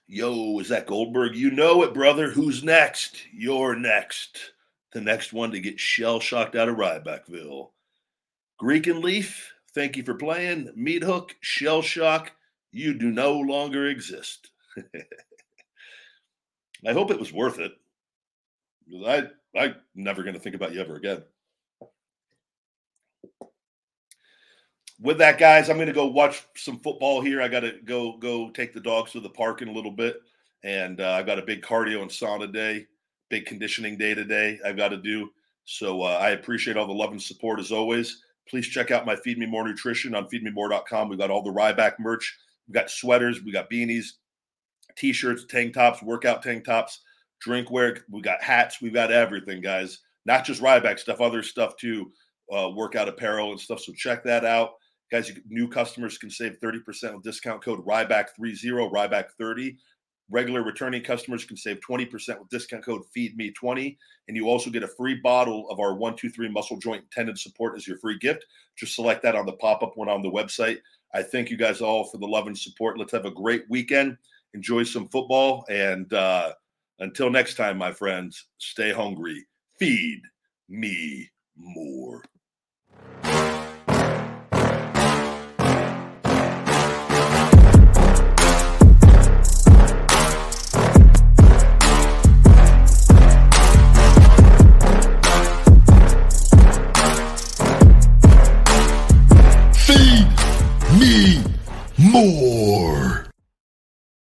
Yo, is that Goldberg? You know it, brother. Who's next? You're next. The next one to get shell shocked out of Rybackville. Greek and Leaf, thank you for playing. Meat Hook, Shell Shock, you do no longer exist. I hope it was worth it. I I'm never going to think about you ever again. With that, guys, I'm going to go watch some football here. I got to go go take the dogs to the park in a little bit, and uh, I've got a big cardio and sauna day, big conditioning day today. I've got to do. So uh, I appreciate all the love and support as always. Please check out my Feed Me More Nutrition on feedmemore.com. We've got all the Ryback merch. We've got sweaters, we got beanies, t-shirts, tank tops, workout tank tops, drinkware. We got hats. We've got everything, guys. not just Ryback stuff, other stuff too, uh, workout apparel and stuff. So check that out. Guys, new customers can save 30% with discount code Ryback30, Ryback30. Regular returning customers can save 20% with discount code FEEDME20. And you also get a free bottle of our 123 muscle joint tendon support as your free gift. Just select that on the pop up one on the website. I thank you guys all for the love and support. Let's have a great weekend. Enjoy some football. And uh, until next time, my friends, stay hungry. Feed me more.